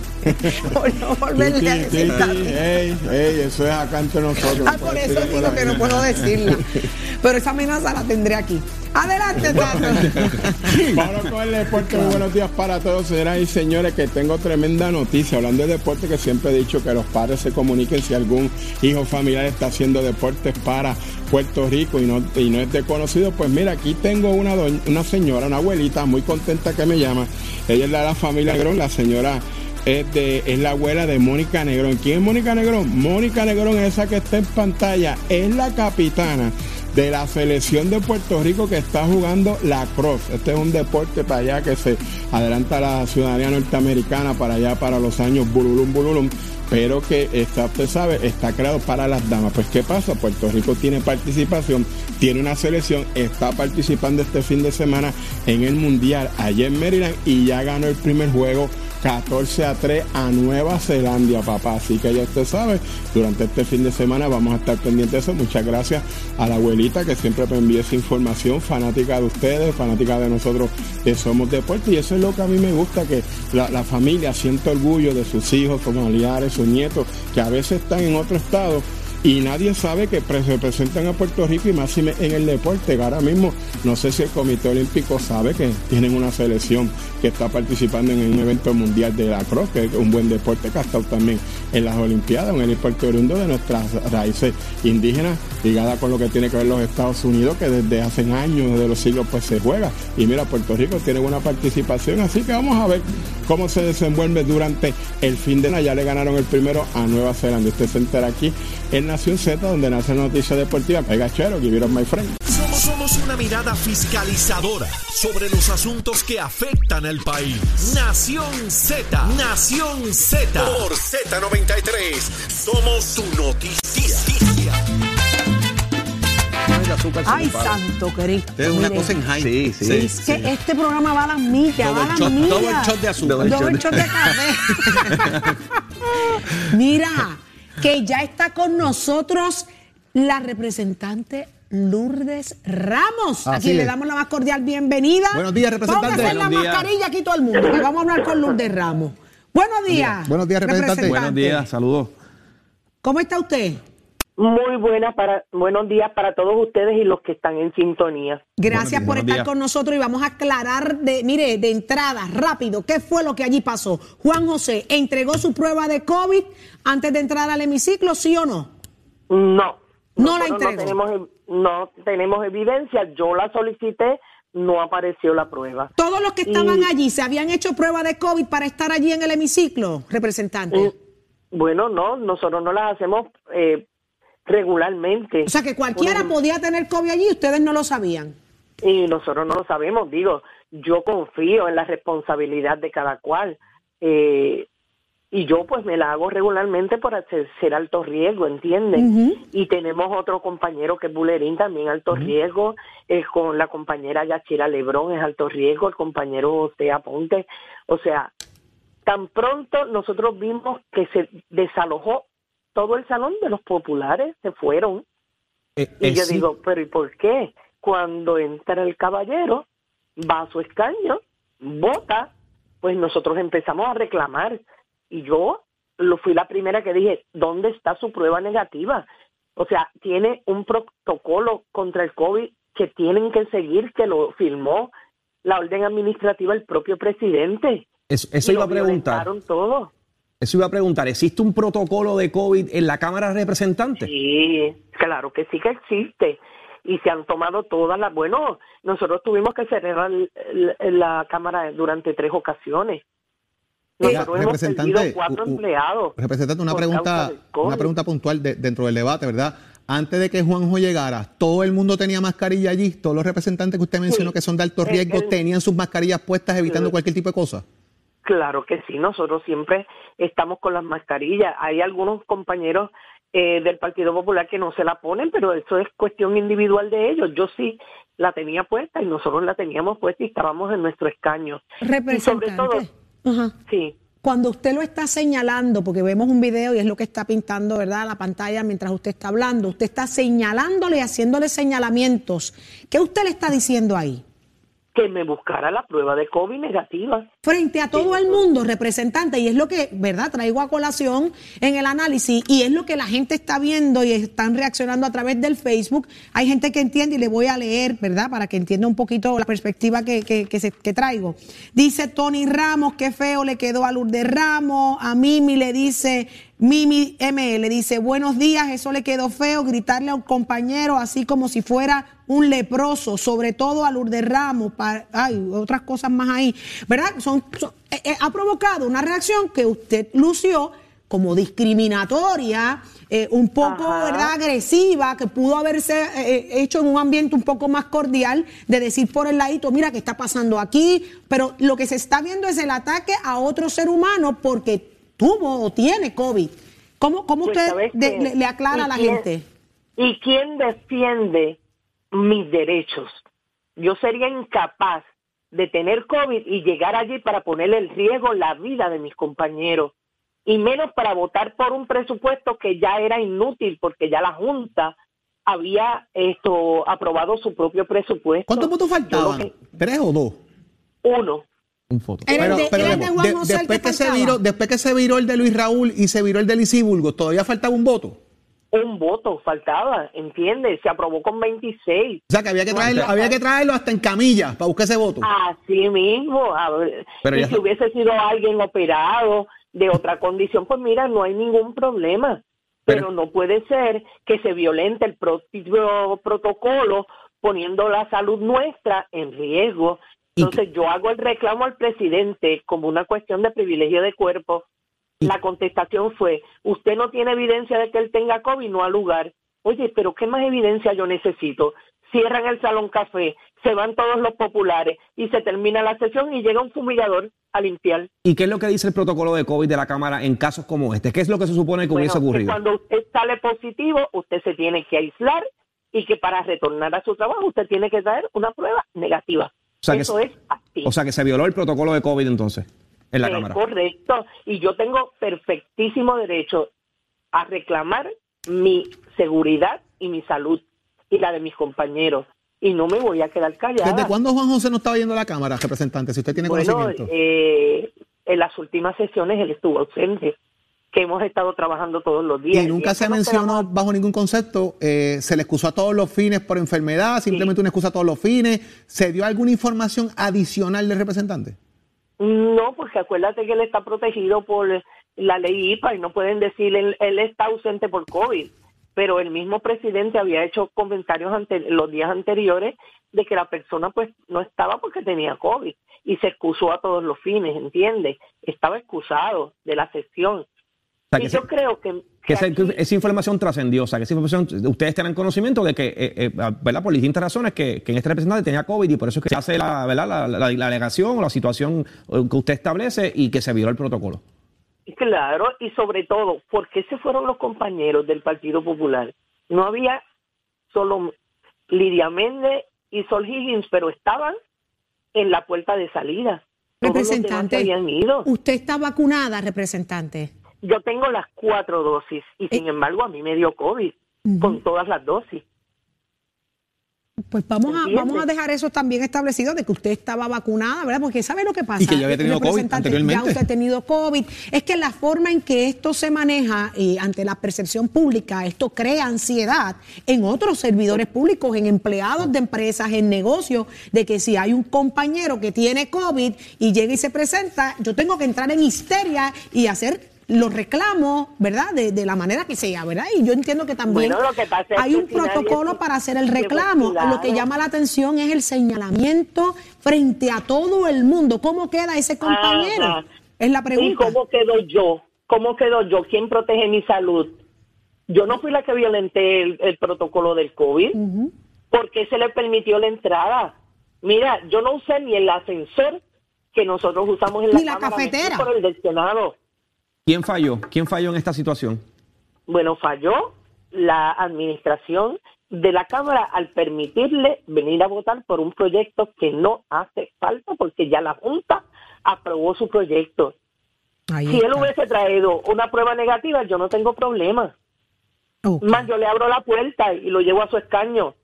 Speaker 3: por no volverle a decir
Speaker 7: ey, ey, eso es acá entre nosotros.
Speaker 3: Ah, por eso digo que no puedo decirla. Pero esa amenaza la tendré aquí. Adelante, Tato.
Speaker 7: Vamos con el deporte. Muy buenos días para todos, señoras y señores, que tengo tremenda noticia. Hablando de deporte, que siempre he dicho que los padres se comuniquen si algún hijo familiar está haciendo deportes para Puerto Rico y no, y no desconocido, pues mira, aquí tengo una, una señora, una abuelita muy contenta que me llama. Ella es de la familia Negrón, la señora es, de, es la abuela de Mónica Negrón. ¿Quién es Mónica Negrón? Mónica Negrón es esa que está en pantalla, es la capitana de la selección de Puerto Rico que está jugando la cross. Este es un deporte para allá que se adelanta la ciudadanía norteamericana para allá para los años bululum bululum pero que está, usted sabe, está creado para las damas. Pues ¿qué pasa? Puerto Rico tiene participación, tiene una selección, está participando este fin de semana en el Mundial allá en Maryland y ya ganó el primer juego 14 a 3 a Nueva Zelanda, papá. Así que ya usted sabe, durante este fin de semana vamos a estar pendientes de eso. Muchas gracias a la abuelita que siempre me envía esa información, fanática de ustedes, fanática de nosotros que somos deporte. Y eso es lo que a mí me gusta, que la, familia siente orgullo de sus hijos, sus familiares, sus nietos, que a veces están en otro estado y nadie sabe que representan a Puerto Rico y más en el deporte. Ahora mismo, no sé si el Comité Olímpico sabe que tienen una selección que está participando en un evento mundial de la cross, que es un buen deporte que ha estado también en las Olimpiadas, en el deporte oriundo de nuestras raíces indígenas, ligada con lo que tiene que ver los Estados Unidos, que desde hace años, desde los siglos, pues se juega. Y mira, Puerto Rico tiene una participación, así que vamos a ver cómo se desenvuelve durante el fin de Ya le ganaron el primero a Nueva Zelanda. Usted se entera aquí en Nación Z, donde nace la noticia deportiva. Pega chero, give my friend.
Speaker 1: Somos, somos una mirada fiscalizadora sobre los asuntos que afectan al país. Nación Z, Nación Z. Por Z93, somos su noticia.
Speaker 3: Ay, santo Cristo.
Speaker 5: Es una cosa en high.
Speaker 4: Sí, sí.
Speaker 3: Es que este programa va a las millas, va a las millas.
Speaker 5: Todo el shot de azúcar.
Speaker 3: Doble shot de café. Mira, que ya está con nosotros la representante Lourdes Ramos, a
Speaker 5: Así
Speaker 3: quien le damos la más cordial bienvenida.
Speaker 5: Buenos días, representante.
Speaker 3: Póngase la
Speaker 4: Buenos días.
Speaker 3: mascarilla aquí todo el mundo, que vamos a hablar con Lourdes Ramos. Buenos días.
Speaker 5: Buenos días, representante.
Speaker 4: Buenos días, saludos.
Speaker 3: ¿Cómo está usted?
Speaker 8: Muy buenas para, buenos días para todos ustedes y los que están en sintonía.
Speaker 3: Gracias por
Speaker 4: días.
Speaker 3: estar con nosotros y vamos a aclarar de, mire, de entrada, rápido, qué fue lo que allí pasó. Juan José, ¿entregó su prueba de COVID antes de entrar al hemiciclo, sí o no?
Speaker 8: No.
Speaker 3: No la entregó.
Speaker 8: No tenemos, no tenemos evidencia. Yo la solicité, no apareció la prueba.
Speaker 3: Todos los que estaban
Speaker 8: Y-
Speaker 3: allí se habían hecho prueba de COVID para estar allí en el hemiciclo, representante.
Speaker 8: Mm, Bueno, no, nosotros no las hacemos eh, regularmente.
Speaker 3: O sea que cualquiera
Speaker 8: Bueno,
Speaker 3: podía tener COVID allí y ustedes no lo sabían.
Speaker 8: Y nosotros no lo sabemos, digo, yo confío en la responsabilidad de cada cual. eh, y yo pues me la hago regularmente por hacer- ser alto riesgo, ¿entiendes? Y tenemos otro compañero que es Bulerín, también alto riesgo, eh, con la compañera Yachira Lebrón es alto riesgo, el compañero Tea Ponte. O sea, tan pronto nosotros vimos que se desalojó todo el salón de los populares, se fueron.
Speaker 4: Eh,
Speaker 8: Y
Speaker 4: eh,
Speaker 8: yo
Speaker 4: sí.
Speaker 8: digo, pero ¿y por qué? Cuando entra el caballero, va a su escaño, vota, pues nosotros empezamos a reclamar. Y yo lo fui la primera que dije, ¿dónde está su prueba negativa? O sea, tiene un protocolo contra el COVID que tienen que seguir, que lo firmó la orden administrativa el propio presidente.
Speaker 4: Eso, eso
Speaker 8: Y
Speaker 4: iba a preguntar.
Speaker 8: todo.
Speaker 4: Eso iba a preguntar. ¿Existe un protocolo de COVID en la Cámara de Representantes?
Speaker 8: Sí, claro que sí que existe. Y se han tomado todas las... Bueno, nosotros tuvimos que cerrar la Cámara durante tres ocasiones. Nosotros hemos perdido cuatro
Speaker 5: u- u-
Speaker 8: empleados.
Speaker 5: Representante, una pregunta, una pregunta puntual de- dentro del debate, ¿verdad? Antes de que Juanjo llegara, todo el mundo tenía mascarilla allí, todos los representantes que usted mencionó
Speaker 8: Sí.
Speaker 5: que son de alto
Speaker 8: El-
Speaker 5: riesgo
Speaker 8: el-
Speaker 5: tenían sus mascarillas puestas evitando cualquier tipo de cosa.
Speaker 8: Claro que sí, nosotros siempre estamos con las mascarillas. Hay algunos compañeros eh, del Partido Popular que no se la ponen, pero eso es cuestión individual de ellos. Yo sí la tenía puesta y nosotros la teníamos puesta y estábamos en nuestro escaño. Y sobre todo.
Speaker 3: Ajá.
Speaker 8: sí.
Speaker 3: Cuando usted lo está señalando, porque vemos un video y es lo que está pintando, ¿verdad? La pantalla mientras usted está hablando, usted está señalándole y haciéndole señalamientos. ¿Qué usted le está diciendo ahí?
Speaker 8: que me buscara la prueba de COVID negativa.
Speaker 3: Frente a todo el mundo, representante, y es lo que, ¿verdad?, traigo a colación en el análisis, y es lo que la gente está viendo y están reaccionando a través del Facebook. Hay gente que entiende y le voy a leer, ¿verdad?, para que entienda un poquito la perspectiva que, que, que se- que traigo. Dice Tony Ramos, qué feo le quedó a Lourdes Ramos, a Mimi le dice, Mimi ML dice, buenos días, eso le quedó feo, gritarle a un compañero así como si fuera un leproso, sobre todo a Lourdes Ramos, pa- hay otras cosas más ahí, ¿verdad? Son, son- eh, eh, ha provocado una reacción que usted lució como discriminatoria, eh, un poco,
Speaker 8: Ajá.
Speaker 3: ¿verdad?, agresiva, que pudo haberse eh, hecho en un ambiente un poco más cordial, de decir por el ladito, mira, ¿qué está pasando aquí? Pero lo que se está viendo es el ataque a otro ser humano porque tuvo o tiene COVID. ¿Cómo, cómo
Speaker 8: Pues,
Speaker 3: usted le, le aclara
Speaker 8: ¿Y
Speaker 3: a la
Speaker 8: quién-
Speaker 3: gente?
Speaker 8: ¿Y quién defiende mis derechos? Yo sería incapaz de tener COVID y llegar allí para ponerle en riesgo la vida de mis compañeros. Y menos para votar por un presupuesto que ya era inútil porque ya la Junta había esto aprobado su propio presupuesto.
Speaker 5: ¿Cuántos votos faltaban?
Speaker 8: que-
Speaker 5: ¿Tres o dos?
Speaker 8: Uno.
Speaker 4: Un foto.
Speaker 3: Era el de- era el de Juan
Speaker 5: de-
Speaker 3: José el
Speaker 5: después,
Speaker 3: que
Speaker 5: que se viró, después que se viró el de Luis Raúl y se viró el de Lisíburgo, ¿todavía faltaba un voto?
Speaker 8: Un voto faltaba, ¿entiendes? Se aprobó con 26.
Speaker 5: O sea, que había que traerlo, había que traerlo hasta en camilla para buscar ese voto.
Speaker 8: Así mismo. a ver,
Speaker 4: Pero
Speaker 8: y si hubiese sido alguien operado de otra condición, pues mira, no hay ningún problema. Pero,
Speaker 4: Pero-
Speaker 8: no puede ser que se violente el propio protocolo poniendo la salud nuestra en riesgo. Entonces yo hago el reclamo al presidente como una cuestión de privilegio de cuerpo. La contestación fue, usted no tiene evidencia de que él tenga COVID, no al lugar. Oye, pero ¿qué más evidencia yo necesito? Cierran el salón café, se van todos los populares y se termina la sesión y llega un fumigador a limpiar.
Speaker 4: ¿Y qué es lo que dice el protocolo de COVID de la Cámara en casos como este? ¿Qué es lo que se supone que
Speaker 8: Bueno,
Speaker 4: hubiese
Speaker 8: que
Speaker 4: ocurrido?
Speaker 8: cuando usted sale positivo, usted se tiene que aislar y que para retornar a su trabajo usted tiene que traer una prueba negativa.
Speaker 4: O sea que-
Speaker 8: Eso es así.
Speaker 4: O sea, que se violó el protocolo de COVID entonces, en la
Speaker 8: Es
Speaker 4: Cámara.
Speaker 8: correcto. Y yo tengo perfectísimo derecho a reclamar mi seguridad y mi salud y la de mis compañeros. Y no me voy a quedar callada.
Speaker 5: ¿Desde cuándo Juan José no estaba yendo a la Cámara, representante? Si usted tiene
Speaker 8: Bueno,
Speaker 5: conocimiento.
Speaker 8: eh, en las últimas sesiones él estuvo ausente, que hemos estado trabajando todos los días.
Speaker 5: y nunca se mencionó
Speaker 8: quedamos-
Speaker 5: bajo ningún concepto, eh, se le excusó a todos los fines por enfermedad, simplemente una excusa a todos los fines. ¿Se dio alguna información adicional del representante?
Speaker 8: No, porque acuérdate que él está protegido por la ley IPA y no pueden decir él, él está ausente por COVID. Pero el mismo presidente había hecho comentarios ante, los días anteriores de que la persona pues no estaba porque tenía COVID y se excusó a todos los fines, ¿entiendes? Estaba excusado de la sesión.
Speaker 4: O sea,
Speaker 8: y yo
Speaker 4: se-
Speaker 8: creo que...
Speaker 4: Que esa,
Speaker 8: aquí-
Speaker 4: esa información trascendió, o sea, que esa información, ustedes tienen conocimiento de que, eh, eh, ¿verdad? Por distintas razones, que, que en este representante tenía COVID y por eso es que se hace la, ¿verdad? La, la- la alegación o la situación eh, que usted establece y que se violó el protocolo.
Speaker 8: Claro, y sobre todo, ¿por qué se fueron los compañeros del Partido Popular? No había solo Lidia Méndez y Sol Higgins, pero estaban en la puerta de salida. Todos los demás se
Speaker 3: Representante,
Speaker 8: habían ido.
Speaker 3: usted está vacunada, representante.
Speaker 8: Yo tengo las cuatro dosis y sin embargo a mí me dio COVID con todas las dosis.
Speaker 3: Pues vamos a, vamos a dejar eso también establecido de que usted estaba vacunada, ¿verdad? Porque ¿sabe lo que pasa?
Speaker 5: Y que yo había tenido COVID anteriormente.
Speaker 3: Ya usted ha tenido COVID. Es que la forma en que esto se maneja eh, ante la percepción pública, esto crea ansiedad en otros servidores públicos, en empleados de empresas, en negocios, de que si hay un compañero que tiene COVID y llega y se presenta, yo tengo que entrar en histeria y hacer los reclamos, ¿verdad? De, de la manera que sea, ¿verdad? Y yo entiendo que también
Speaker 8: Bueno, que
Speaker 3: hay un protocolo para hacer el reclamo. Lo que llama la atención es el señalamiento frente a todo el mundo. ¿Cómo queda ese compañero?
Speaker 8: Ajá.
Speaker 3: Es la
Speaker 8: ¿Y
Speaker 3: pregunta.
Speaker 8: cómo quedo yo? ¿Cómo quedo yo? ¿Quién protege mi salud? Yo no fui la que violenté el, el protocolo del COVID. ¿Por qué se le permitió la entrada? Mira, yo no usé ni el ascensor que nosotros usamos en la
Speaker 3: Ni la
Speaker 8: Cámara,
Speaker 3: cafetera.
Speaker 8: por el del Senado.
Speaker 4: ¿Quién falló? ¿Quién falló en esta situación?
Speaker 8: Bueno, falló la administración de la Cámara al permitirle venir a votar por un proyecto que no hace falta porque ya la Junta aprobó su proyecto.
Speaker 3: Ahí
Speaker 8: Si él hubiese traído una prueba negativa, yo no tengo problema. Más yo le abro la puerta y lo llevo a su escaño.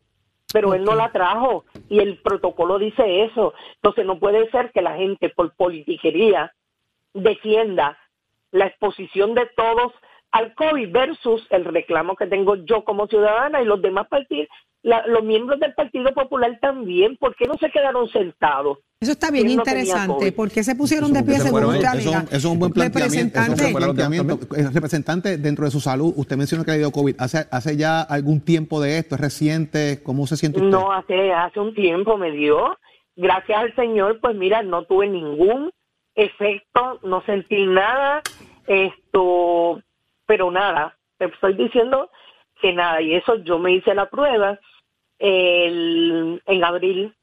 Speaker 8: Pero él no la trajo y el protocolo dice eso. Entonces no puede ser que la gente por politiquería defienda la exposición de todos al COVID versus el reclamo que tengo yo como ciudadana y los demás partidos, la- los miembros del Partido Popular también. ¿Por qué no se quedaron sentados?
Speaker 3: Eso está bien
Speaker 8: no
Speaker 3: interesante.
Speaker 8: COVID.
Speaker 3: ¿Por qué se pusieron
Speaker 4: Eso
Speaker 3: de pie
Speaker 4: porque se
Speaker 3: según
Speaker 4: fueron
Speaker 3: usted.
Speaker 5: Eso,
Speaker 3: amiga?
Speaker 5: eso es un buen planteamiento. eso es un buen
Speaker 3: Representante,
Speaker 5: planteamiento. Eh, Representante, dentro de su salud, usted mencionó que le dio COVID. ¿Hace, hace ya algún tiempo de esto? ¿Es reciente? ¿Cómo se siente usted?
Speaker 8: No, hace, hace un tiempo me dio. Gracias al Señor, pues mira, no tuve ningún efecto, no sentí nada. Esto, pero nada, te estoy diciendo que nada, y eso yo me hice la prueba el, en abril.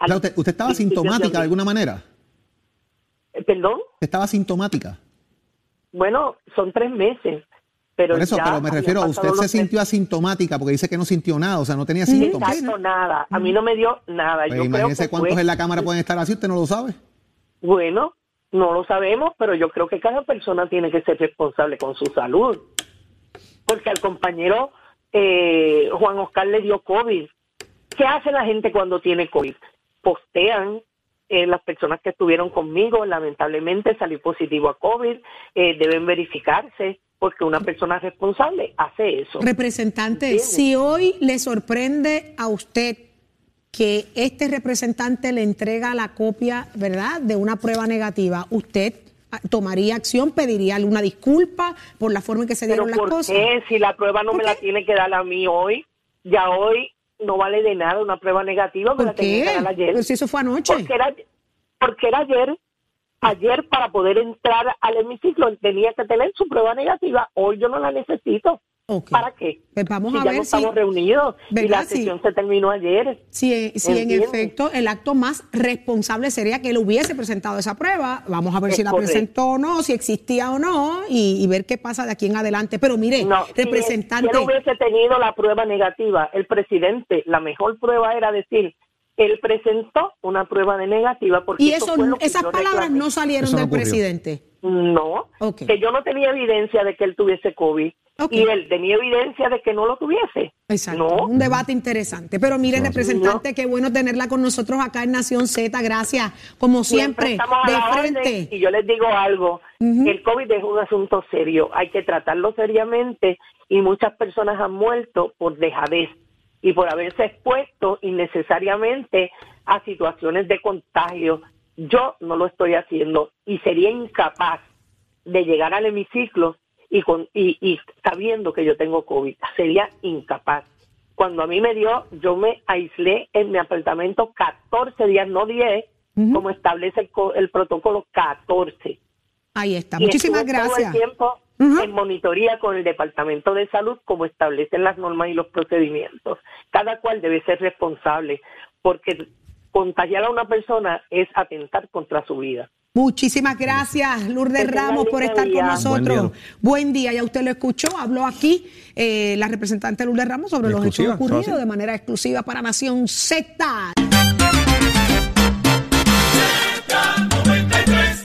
Speaker 5: O sea, usted, usted estaba sintomática de alguna manera.
Speaker 8: Eh, ¿Perdón?
Speaker 5: Estaba sintomática.
Speaker 8: Bueno, son tres meses. Pero
Speaker 5: Por eso,
Speaker 8: ya
Speaker 5: pero me refiero a usted se sintió asintomática porque dice que no sintió nada, o sea, no tenía síntomas.
Speaker 8: Exacto, nada. A mí no me dio nada.
Speaker 5: Pues
Speaker 8: yo creo que
Speaker 5: cuántos
Speaker 8: fue-
Speaker 5: en la cámara pueden estar así, usted no lo sabe.
Speaker 8: Bueno, no lo sabemos, pero yo creo que cada persona tiene que ser responsable con su salud. Porque al compañero eh, Juan Oscar le dio COVID. ¿Qué hace la gente cuando tiene COVID? Postean eh, las personas que estuvieron conmigo, lamentablemente salí positivo a COVID, eh, deben verificarse porque una persona responsable hace eso.
Speaker 3: Representante,
Speaker 8: ¿Entiendes?
Speaker 3: si hoy le sorprende a usted que este representante le entrega la copia, ¿verdad?, de una prueba negativa, ¿usted ah, tomaría acción, pediría una disculpa por la forma en que se
Speaker 8: Pero
Speaker 3: dieron las
Speaker 8: ¿por
Speaker 3: cosas?
Speaker 8: qué? Si la prueba no
Speaker 3: ¿Por
Speaker 8: me la
Speaker 3: qué?
Speaker 8: tiene que dar a mí hoy, ya hoy no vale de nada una prueba negativa, me
Speaker 3: ¿Por
Speaker 8: la tenía que
Speaker 3: qué?
Speaker 8: dar ayer.
Speaker 3: Pero si eso fue anoche.
Speaker 8: Porque era, porque era ayer, ayer para poder entrar al hemiciclo tenía que tener su prueba negativa, hoy yo no la necesito. ¿Para qué?
Speaker 3: Pues vamos
Speaker 8: si
Speaker 3: a
Speaker 8: ya
Speaker 3: ver
Speaker 8: no
Speaker 3: si-
Speaker 8: estamos reunidos y
Speaker 3: ¿Verdad?
Speaker 8: la
Speaker 3: Sí.
Speaker 8: sesión se terminó ayer.
Speaker 3: Si, si en efecto el acto más responsable sería que él hubiese presentado esa prueba, vamos a ver
Speaker 8: Es
Speaker 3: si la
Speaker 8: correcto.
Speaker 3: presentó o no, si existía o no, y, y ver qué pasa de aquí en adelante. Pero mire,
Speaker 8: No, si-
Speaker 3: representante,
Speaker 8: Si él hubiese tenido la prueba negativa, el presidente, la mejor prueba era decir, él presentó una prueba de negativa porque
Speaker 3: y
Speaker 8: eso
Speaker 3: eso,
Speaker 8: fue lo que
Speaker 3: esas palabras
Speaker 8: reclamé.
Speaker 3: no salieron
Speaker 5: Eso no
Speaker 3: del presidente.
Speaker 8: No, que yo no tenía evidencia de que él tuviese COVID y él tenía evidencia de que no lo tuviese.
Speaker 3: Exacto,
Speaker 8: No,
Speaker 3: un debate interesante. Pero mire, representante, qué bueno tenerla con nosotros acá en Nación Z. Gracias, como siempre,
Speaker 8: estamos a
Speaker 3: de frente.
Speaker 8: y yo les digo algo, el COVID es un asunto serio, hay que tratarlo seriamente y muchas personas han muerto por dejadez y por haberse expuesto innecesariamente a situaciones de contagio. Yo no lo estoy haciendo y sería incapaz de llegar al hemiciclo y, con, y, y sabiendo que yo tengo COVID. Sería incapaz. Cuando a mí me dio, yo me aislé en mi apartamento 14 días, no 10, como establece el, el protocolo 14.
Speaker 3: Ahí está.
Speaker 8: Y
Speaker 3: Muchísimas
Speaker 8: todo
Speaker 3: gracias.
Speaker 8: el tiempo En monitoría con el Departamento de Salud, como establecen las normas y los procedimientos. Cada cual debe ser responsable, porque contagiar a una persona es atentar contra su vida.
Speaker 3: Muchísimas gracias, Lourdes Ramos, por estar con
Speaker 8: día.
Speaker 3: nosotros.
Speaker 4: Buen
Speaker 3: Buen día. ya usted lo escuchó, habló aquí eh, la representante Lourdes Ramos sobre los hechos
Speaker 4: Exclusiva,
Speaker 3: ocurridos de manera exclusiva para Nación Z.